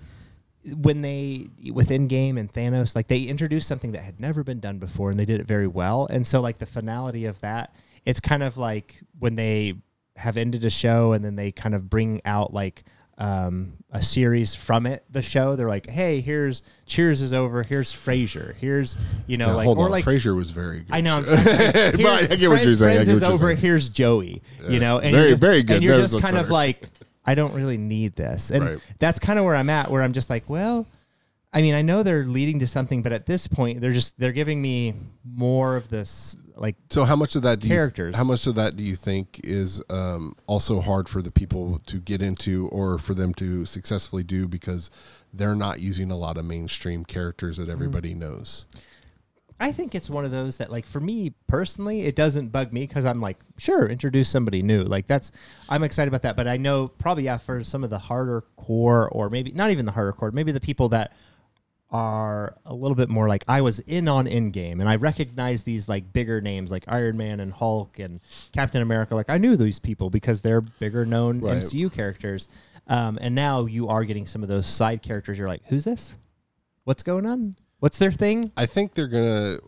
when they within game and Thanos, like they introduced something that had never been done before, and they did it very well. And so, like the finality of that, it's kind of like when they have ended a show and then they kind of bring out like um, a series from it, the show. They're like, hey, here's Cheers is over. Here's Frasier. Here's you know Now, like hold or on, like Frasier was very good. I know. I'm, [laughs] But I get what you're saying. Friends is over. saying. Here's Joey. Yeah. You know, and Very- you're just, very good. And you're That just kind of like, I don't really need this, and Right. that's kind of where I'm at. Where I'm just like, well, I mean, I know they're leading to something, but at this point, they're just they're giving me more of this like So how much of that do Characters. You, how much of that do you think is um, also hard for the people to get into, or for them to successfully do because they're not using a lot of mainstream characters Mm-hmm. that everybody knows? I think it's one of those that, like, for me personally, it doesn't bug me because I'm like, sure, introduce somebody new. Like, that's, I'm excited about that. But I know probably, yeah, for some of the harder core, or maybe not even the harder core, maybe the people that are a little bit more like, I was in on Endgame and I recognize these, like, bigger names like Iron Man and Hulk and Captain America. Like, I knew these people because they're bigger known Right. MCU characters. Um, and now you are getting some of those side characters. You're like, who's this? What's going on? What's their thing? I think they're gonna.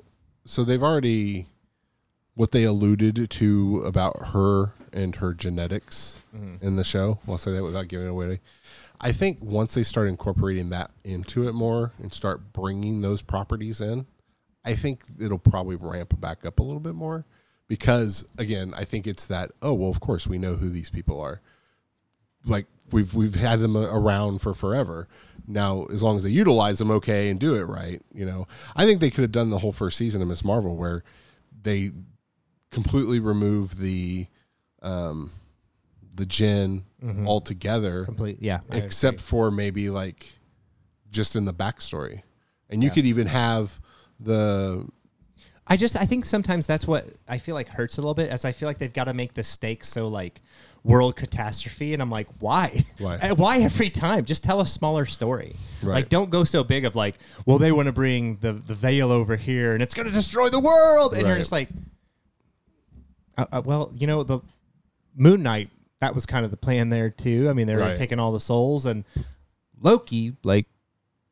So they've already what they alluded to about her and her genetics Mm-hmm. in the show. I'll say that without giving it away. I think once they start incorporating that into it more and start bringing those properties in, I think it'll probably ramp back up a little bit more because again, I think it's that oh well, of course we know who these people are. Like we've we've had them around for forever. Now, as long as they utilize them okay and do it right, you know, I think they could have done the whole first season of Miss Marvel where they completely remove the um the Djinn all together, Complete. Yeah. Except for maybe like just in the backstory, and you could even have the I just I think sometimes that's what I feel like hurts a little bit, as I feel like they've got to make the stakes so like world catastrophe, and I'm like, why? Why? [laughs] Why every time? Just tell a smaller story. Right. Like, don't go so big of like, well, they want to bring the the veil over here, and it's going to destroy the world, and you're just like, uh, uh, well, you know, the Moon Knight that was kind of the plan there too. I mean, they were Right. taking all the souls, and Loki, like,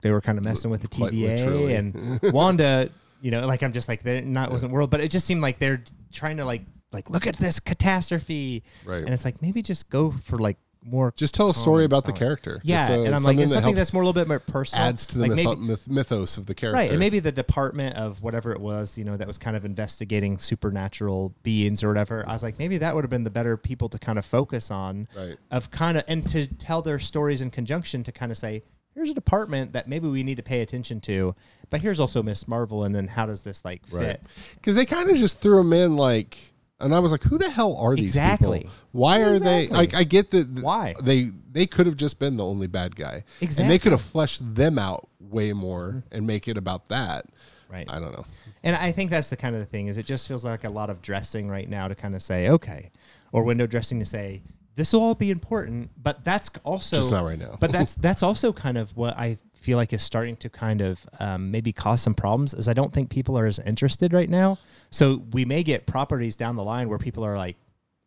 they were kind of messing with the TVA, and [laughs] Wanda, you know, like I'm just like they're not wasn't world, but it just seemed like they're trying to like like look at this catastrophe, Right. And it's like maybe just go for like more. just tell a story about the character. Yeah, Just, uh, and I'm like, it's that something that's more a little bit more personal. adds to the like mytho- maybe, myth- mythos of the character. Right, and maybe the department of whatever it was, you know, that was kind of investigating supernatural beings or whatever. I was like, maybe that would have been the better people to kind of focus on, Right. of kind of, and to tell their stories in conjunction to kind of say, here's a department that maybe we need to pay attention to, but here's also Miss Marvel, and then how does this like fit? Because they kind of just threw him in like, and I was like, who the hell are these Exactly. people? Why are they like? I get that. th- Why? they they could have just been the only bad guy, and they could have fleshed them out way more and make it about that. Right. I don't know. And I think that's the kind of the thing is it just feels like a lot of dressing right now to kind of say okay, or window dressing to say this will all be important, but that's also Just not right now. but that's [laughs] that's also kind of what I feel like is starting to kind of um, maybe cause some problems. Is I don't think people are as interested right now. So we may get properties down the line where people are like,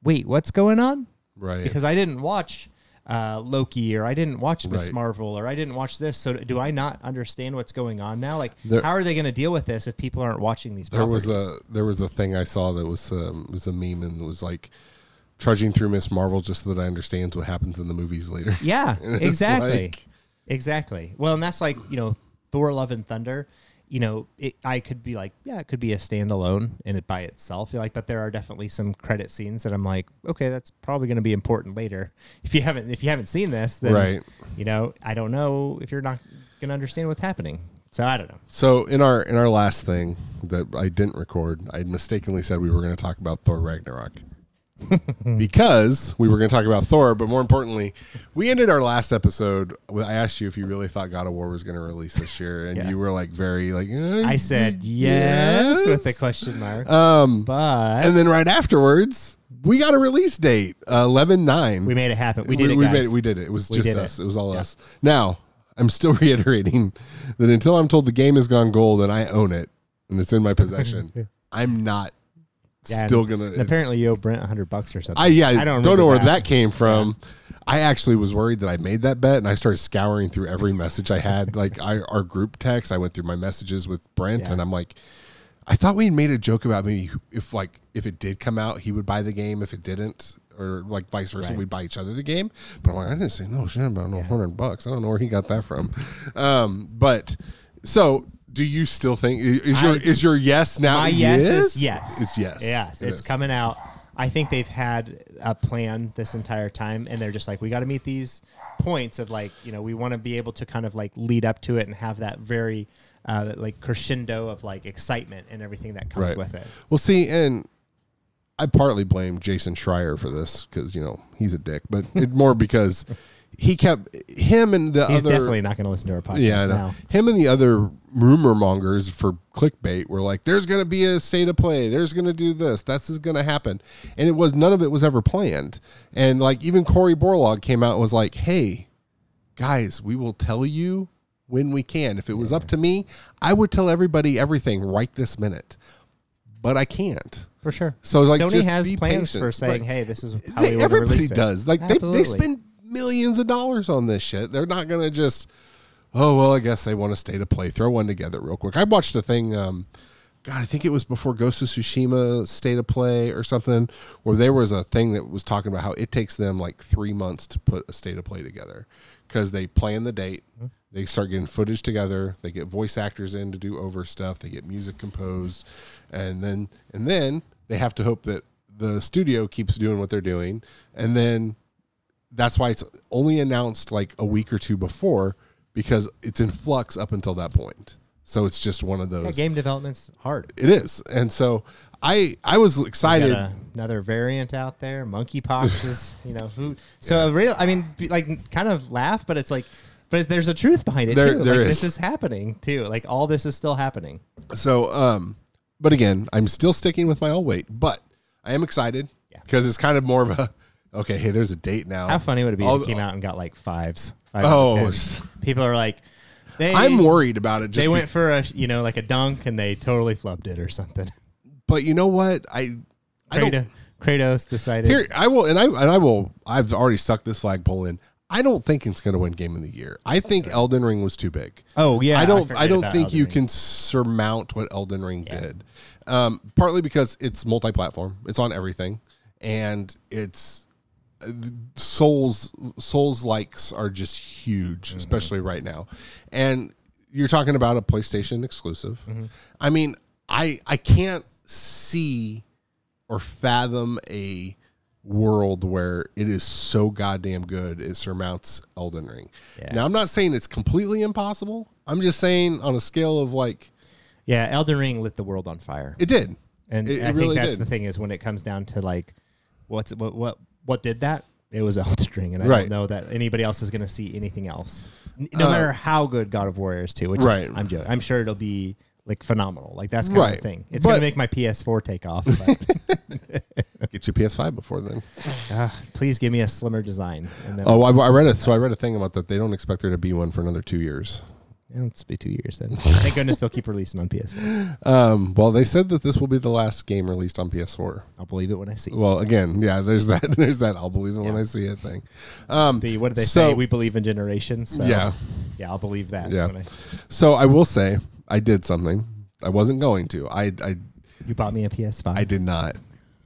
wait, what's going on? Right. Because I didn't watch. Uh, Loki, or I didn't watch Miss Right. Marvel, or I didn't watch this. So do I not understand what's going on now? Like, There- how are they going to deal with this if people aren't watching these? there was a there was a thing I saw that was um, was a meme and was like trudging through Miss Marvel just so that I understand what happens in the movies later. Yeah, [laughs] exactly. like- exactly. Well, and that's like, you know, Thor Love and Thunder, you know, it, I could be like, yeah, it could be a standalone in it by itself. You're like, but there are definitely some credit scenes that I'm like, okay, that's probably going to be important later. [laughs] If you haven't if you haven't seen this, then Right. you know, I don't know if you're not going to understand what's happening. So I don't know. So in our in our last thing that I didn't record, I mistakenly said we were going to talk about Thor Ragnarok. [laughs] because we were going to talk about Thor, but more importantly, we ended our last episode. with- I asked you if you really thought God of War was going to release this year, and Yeah. you were like very like. "Uh, I said yes, with a question mark. Um, but and then right afterwards, we got a release date, eleven nine. we made it happen. We did it, we guys. made it. We did it. It was We just did it. us. It. was all Yeah. us. Now, I'm still [laughs] reiterating that until I'm told the game has gone gold and I own it and it's in my possession, [laughs] I'm not Yeah, still and- gonna. and apparently you owe Brent hundred bucks or something. I yeah, I don't, don't know where that. that, came from. I actually was worried that I made that bet, and I started scouring through every message I had, [laughs] like I, our group text. I went through my messages with Brent, Yeah. and I'm like, I thought we made a joke about maybe if like if it did come out, he would buy the game. If it didn't, or like vice versa, Right. we'd buy each other the game. But I'm like, I didn't say no shit about no hundred bucks. I don't know where he got that from. Um, but so. Do you still think is your I- is your yes now? My yes, is yes. It's yes. Yes, It it's is. coming out. I think they've had a plan this entire time, and they're just like, we got to meet these points of like, you know, we want to be able to kind of like lead up to it and have that very uh, like crescendo of like excitement and everything that comes Right. with it. Well, see, and I partly blame Jason Schreier for this because you know he's a dick, but it more because he kept him and the He's other. definitely not going to listen to our podcast yeah, I know. now. Him and the other rumor mongers for clickbait were like, "There's going to be a State of Play. There's going to do this. That's is going to happen," and it was none of it was ever planned. And like even Cory Barlog came out and was like, "Hey, guys, we will tell you when we can. If it was up to me, I would tell everybody everything right this minute, but I can't." For sure. So, like, Sony just has be plans patient. for saying, Right. "Hey, this is how They- we want to everybody release it." does. Like they, they Absolutely. spend millions of dollars on this shit. They're not gonna just, oh well, I guess they want to State of Play. Throw one together real quick. I watched a thing. Um, God, I think it was before Ghost of Tsushima State of Play or something, where there was a thing that was talking about how it takes them like three months to put a State of Play together because they plan the date. They start getting footage together. They get voice actors in to do over stuff. They get music composed, and then and then they have to hope that the studio keeps doing what they're doing, and then that's why it's only announced like a week or two before because it's in flux up until that point. So it's just one of those. Yeah, game development's hard. It is, and so I I was excited. a- another variant out there. Monkeypox [laughs] is, you know, who. So a real, I mean, like, kind of laugh, but it's like, but there's a truth behind it There- too. there like, is. This is happening too. Like all this is still happening. So, um, but again, I'm still sticking with my old weight, but I am excited Yeah. because it's kind of more of a okay. Hey, there's a date now. How funny would it be All if it the- came out and got like fives? five Oh, out of tens? [laughs] people are like, they. I'm worried about it. Just They be- went for a, you know, like a dunk, and they totally flubbed it or something. [laughs] but you know what? I I don't Kratos, Kratos decided. here. I will, and I and I will. I've already stuck this flagpole in. I don't think it's going to win Game of the Year. I think Elden Ring was too big. oh yeah, I don't. forget I, don't about think Elden you Ring. can surmount what Elden Ring did. Um, partly because it's multi-platform. It's on everything, and it's Souls. Souls likes are just huge, Mm-hmm. especially right now. And you're talking about a PlayStation exclusive. Mm-hmm. I mean, I I can't see or fathom a world where it is so goddamn good it surmounts Elden Ring. Yeah. Now I'm not saying it's completely impossible. I'm just saying on a scale of like Yeah, Elden Ring lit the world on fire. it did. And It- it I think really that's did. the thing is when it comes down to like what's what what what did that? It was [laughs] Elden Ring, and I Right. don't know that anybody else is going to see anything else. No Uh, matter how good God of War is, too. Which Right. I'm joking. I'm sure it'll be like phenomenal. Like that's kind of Right. the thing. It's gonna make my PS4 take off. [laughs] Get your PS5 before then. [laughs] ah, please give me a slimmer design. And then Oh, I, I read it. So I read a thing about that. They don't expect there to be one for another two years. It'll just be two years then. [laughs] Thank goodness they'll keep releasing on PS4. Um, well, they said that this will be the last game released on PS4. I'll believe it when I see. it. Well, again, yeah, there's that. [laughs] There's that. I'll believe it when I see it thing. Um, The what did they so- say? We believe in generations. So yeah. yeah, I'll believe that. Yeah. I- So I will say I did something. I wasn't going to. I I you bought me a PS5. I did not.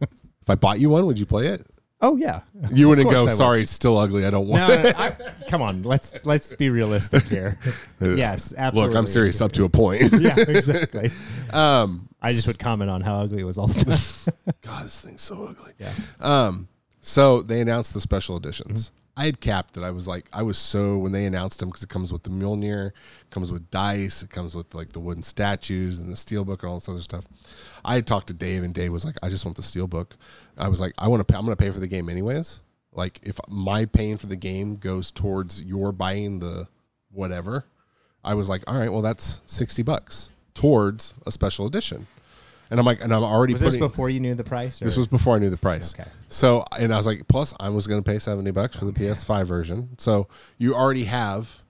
if I bought you one, would you play it? Oh yeah. You wouldn't go. Would. Sorry, it's still ugly. I don't want. No, it. I, [laughs] come on. Let's let's be realistic here. [laughs] yes, absolutely. Look, I'm serious up to a point. [laughs] yeah, exactly. um, I just would comment on how ugly it was all the time. God, this thing's so ugly. Yeah. Um, so they announced the special editions. Mm-hmm. I had capped it. I was like, I was so when they announced them because it comes with the Mjolnir, comes with dice, it comes with like the wooden statues and the steel book and all this other stuff. I had talked to Dave, and Dave was like, I just want the steel book. I was like, I want to. pay I'm going to pay for the game anyways. Like, if my paying for the game goes towards your buying the whatever, I was like, all right, well, that's sixty bucks towards a special edition. And I'm like, and I'm already Was this putting. before you knew the price? Or? This was before I knew the price. Okay. So, and I was like, plus I was going to pay 70 bucks for the PS5 version. So you already have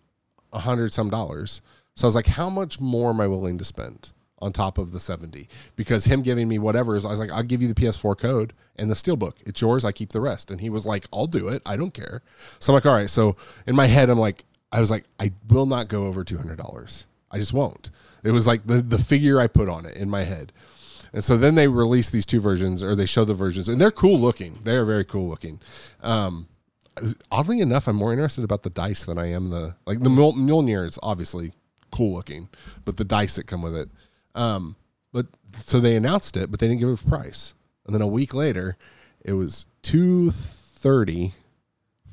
a hundred some dollars. So I was like, how much more am I willing to spend on top of the 70? Because him giving me whatever is, I was like, I'll give you the PS4 code and the steelbook. It's yours. I keep the rest. And he was like, I'll do it. I don't care. So I'm like, all right. So in my head, I'm like, I was like, I will not go over $200. I just won't. It was like the, the figure I put on it in my head. And so then they release these two versions, or they show the versions, and they're cool looking. They are very cool looking. Um, oddly enough, I'm more interested about the dice than I am the like the Mjol- Mjolnir is obviously cool looking, but the dice that come with it. Um, but so they announced it, but they didn't give a price. And then a week later, it was two thirty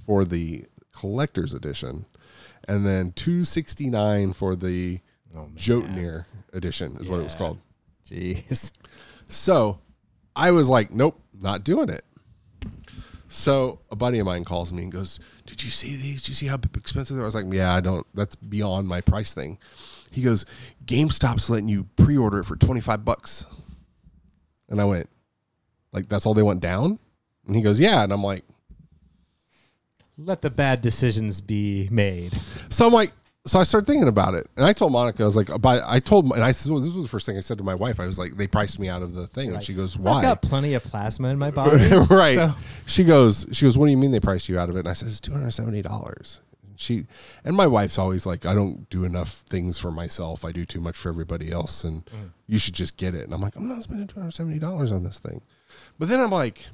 for the collector's edition, and then two sixty nine for the Oh. Jötnar edition is what it was called. Jeez. So I was like, nope, not doing it. So a buddy of mine calls me and goes, Did you see these? Did you see how expensive they are? I was like, Yeah, I don't, that's beyond my price thing. He goes, GameStop's letting you pre order it for 25 bucks. And I went, Like, that's all they went down? And he goes, Yeah. And I'm like, Let the bad decisions be made. So I'm like, so I started thinking about it, and I told Monica, I was like, by I told, and I this was the first thing I said to my wife. I was like, they priced me out of the thing, and she goes, I've why? got plenty of plasma in my [laughs] body. right. So, She goes, she goes, what do you mean they priced you out of it? And I said, it's two hundred seventy dollars. She and my wife's always like, I don't do enough things for myself. I do too much for everybody else, and mm-hmm. you should just get it. And I'm like, I'm not spending two hundred seventy dollars on this thing. But then I'm like,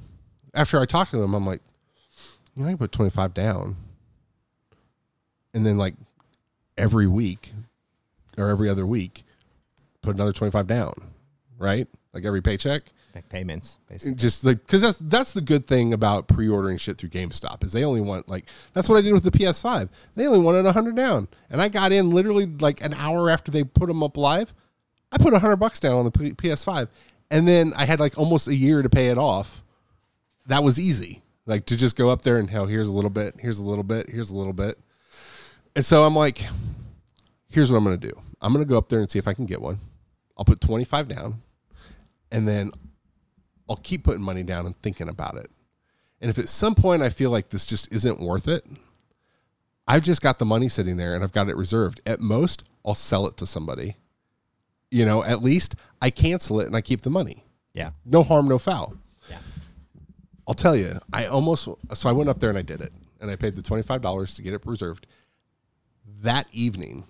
after I talked to him, I'm like, you know, I can put twenty five down, and then like every week or every other week, put another twenty five down, right? Like every paycheck. Make payments, basically. just like because that's that's the good thing about pre-ordering shit through GameStop is they only want like that's what I did with the PS5. They only wanted a hundred down, and I got in literally like an hour after they put them up live. I put a hundred bucks down on the P- PS5, and then I had like almost a year to pay it off. That was easy, like to just go up there and hell, here's a little bit, here's a little bit, here's a little bit, and so I'm like, here's what I'm gonna do. I'm gonna go up there and see if I can get one. I'll put 25 down, and then I'll keep putting money down and thinking about it. And if at some point I feel like this just isn't worth it, I've just got the money sitting there and I've got it reserved. At most, I'll sell it to somebody. You know, at least I cancel it and I keep the money. Yeah. No harm, no foul. Yeah. I'll tell you, I almost so I went up there and I did it, and I paid the twenty five dollars to get it reserved. That evening,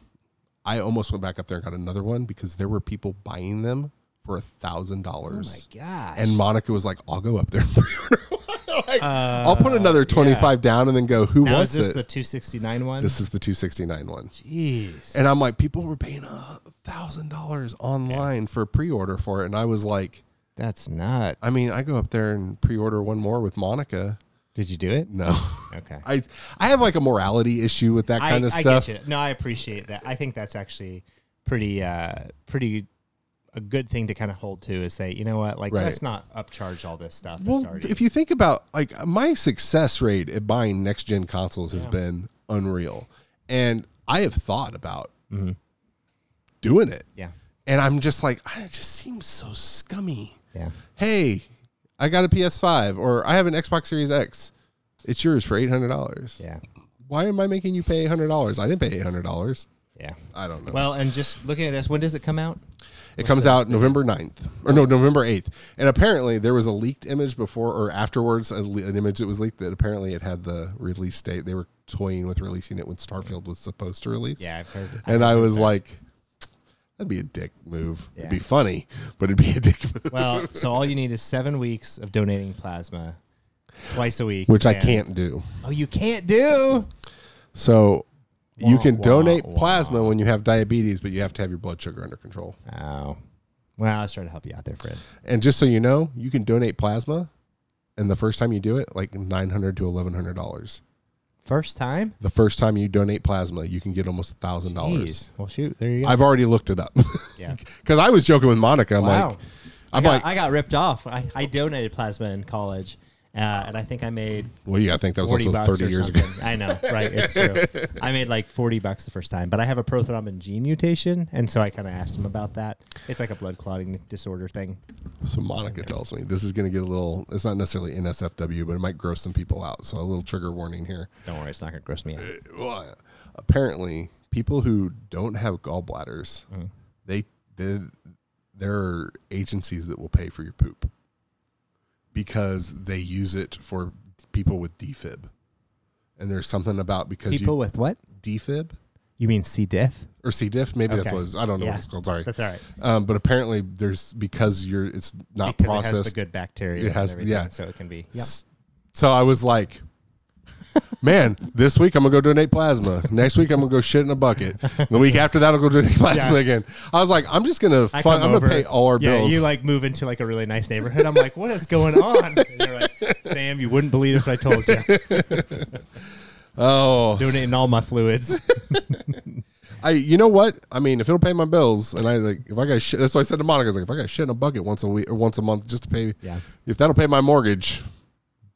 I almost went back up there and got another one because there were people buying them for a thousand dollars. Oh my gosh. And Monica was like, "I'll go up there. and pre-order one." Like, I'll put another twenty five down, and then go. Who Uh, now is this it? the 269 one? this is the two sixty nine one. Jeez. And I'm like, people were paying a thousand dollars online for pre order for it, and I was like, That's nuts. I mean, I go up there and pre order one more with Monica. Did you do it? No, Okay. [laughs] I I have like a morality issue with that kind I, of stuff. I get you. No, I appreciate that. I think that's actually pretty, uh, pretty a good thing to kind of hold to is say, you know what, like Right. let's not upcharge all this stuff. Well, already- if you think about like my success rate at buying next gen consoles has been unreal, and I have thought about Mhm. doing it, yeah, and I'm just like, "Ah, it just seems so scummy. yeah, Hey, I got a PS5 or I have an Xbox Series X. It's yours for eight hundred dollars. yeah, Why am I making you pay eight hundred dollars? I didn't pay eight hundred dollars. yeah. I don't know. Well, and just looking at this, when does it come out? it comes out November 9th. Or no, November 8th. And apparently there was a leaked image before or afterwards, a le- an image that was leaked that apparently it had the release date. They were toying with releasing it when Starfield was supposed to release. Yeah, I've heard. And I I've heard was like, that'd be a dick move. Yeah. It'd be funny, but it'd be a dick move. well, [laughs] so all you need is seven weeks of donating plasma twice a week, Which I can't do. Oh, you can't do. So you can wah, donate wah. plasma when you have diabetes, but you have to have your blood sugar under control. Oh, well, I was trying to help you out there, Fred. And just so you know, you can donate plasma, and the first time you do it, like nine hundred to eleven hundred dollars. First time. The first time you donate plasma, you can get almost a thousand dollars. Well, shoot, there you go. I've already looked it up [laughs] yeah. [laughs] because I was joking with Monica. I'm wow. like, I I'm got, like, I got ripped off. I, I donated plasma in college, uh, and I think I made well, yeah, I think that was also thirty or years ago. I know, right? It's true. [laughs] I made like forty bucks the first time, but I have a prothrombin gene mutation, and so I kind of asked him about that. It's like a blood clotting disorder thing. So Monica tells me this is going to get a little. It's not necessarily NSFW, but it might gross some people out. So a little trigger warning here. Don't worry, it's not gonna gross me out. Well, apparently, people who don't have gallbladders, Mhm. they, they there are agencies that will pay for your poop because they use it for people with defib. And there's something about because People you with what? defib You mean C. diff? or C diff, maybe that's Okay. what it's, I don't know Yeah. what it's called. Sorry, That's all right. um, but apparently there's because you're it's not because it has the processed. good bacteria. It has- yeah. So it can be. Yep. So I was like, man, this week I'm gonna go donate plasma. Next week I'm gonna go shit in a bucket. The week after that I'll go donate plasma Yeah. again. I was like, I'm just gonna I fun, come I'm gonna pay all our yeah, bills. you like move into like a really nice neighborhood. I'm like, what is going on? And you're like, Sam, you wouldn't believe if I told you. [laughs] oh, Donating all my fluids. [laughs] I you know what? I mean, if it'll pay my bills, and I like if I got shit, that's what I said to Monica. I was like, if I got shit in a bucket once a week or once a month just to pay, Yeah. if that'll pay my mortgage,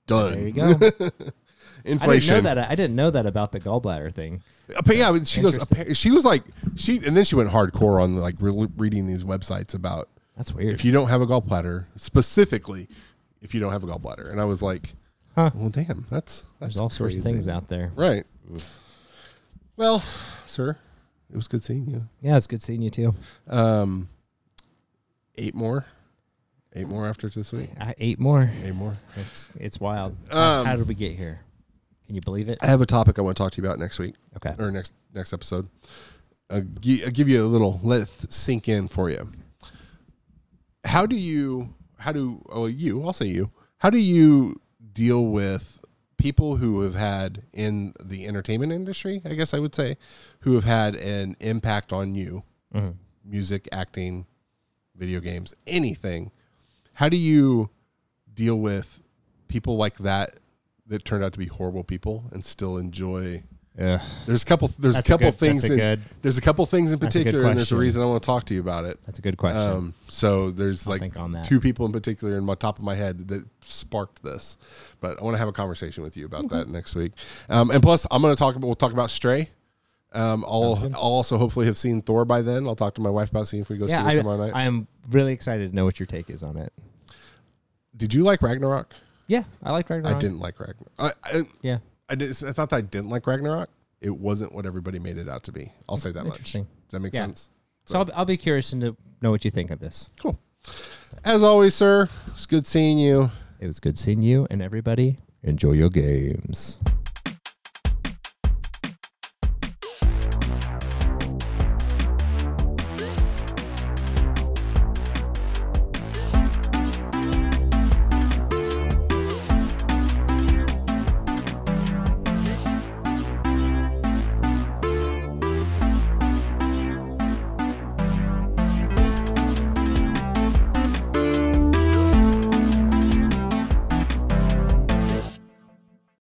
done. There you go. [laughs] I didn't know that. I didn't know that about the gallbladder thing. Uh, But yeah, she goes. She was like she, and then she went hardcore on like re- reading these websites about That's weird. if you don't have a gallbladder, specifically if you don't have a gallbladder. And I was like, Huh. well, damn, that's that's There's all sorts of things out there. Right. Well, sir, it was good seeing you. Yeah, it's good seeing you too. Um, eight more, eight more after this week. I ate more. Eight more. It's it's wild. How- Um, How did we get here? Can you believe it? I have a topic I want to talk to you about next week Okay. or next next episode. I'll, gi- I'll give you a little let it sink in for you. How do you? How do? Oh, you. I'll say you. How do you deal with people who have had in the entertainment industry? I guess I would say, who have had an impact on you, Mhm. music, acting, video games, anything, how do you deal with people like that that turned out to be horrible people and still enjoy Yeah. there's a couple there's That's a a couple good- things a in, good- there's a couple things in a particular and there's a reason I want to talk to you about it. That's a good question. Um, so there's I'll like two people in particular in my top of my head that sparked this, but I want to have a conversation with you about that next week. Um, and plus, I'm going to talk about we'll talk about Stray. Um, I'll, I'll also hopefully have seen Thor by then. I'll talk to my wife about seeing if we go see yeah, it I, tomorrow night. I am really excited to know what your take is on it. Did you like Ragnarok? Yeah, I like Ragnarok. I didn't like Ragnarok. I, I, Yeah, I, did, I thought that I didn't like Ragnarok. It wasn't what everybody made it out to be. I'll say that much. interesting. Does that make Yeah. sense? So I'll, I'll be curious to know what you think of this. Cool. As always, sir, it's good seeing you. It was good seeing you, and everybody enjoy your games.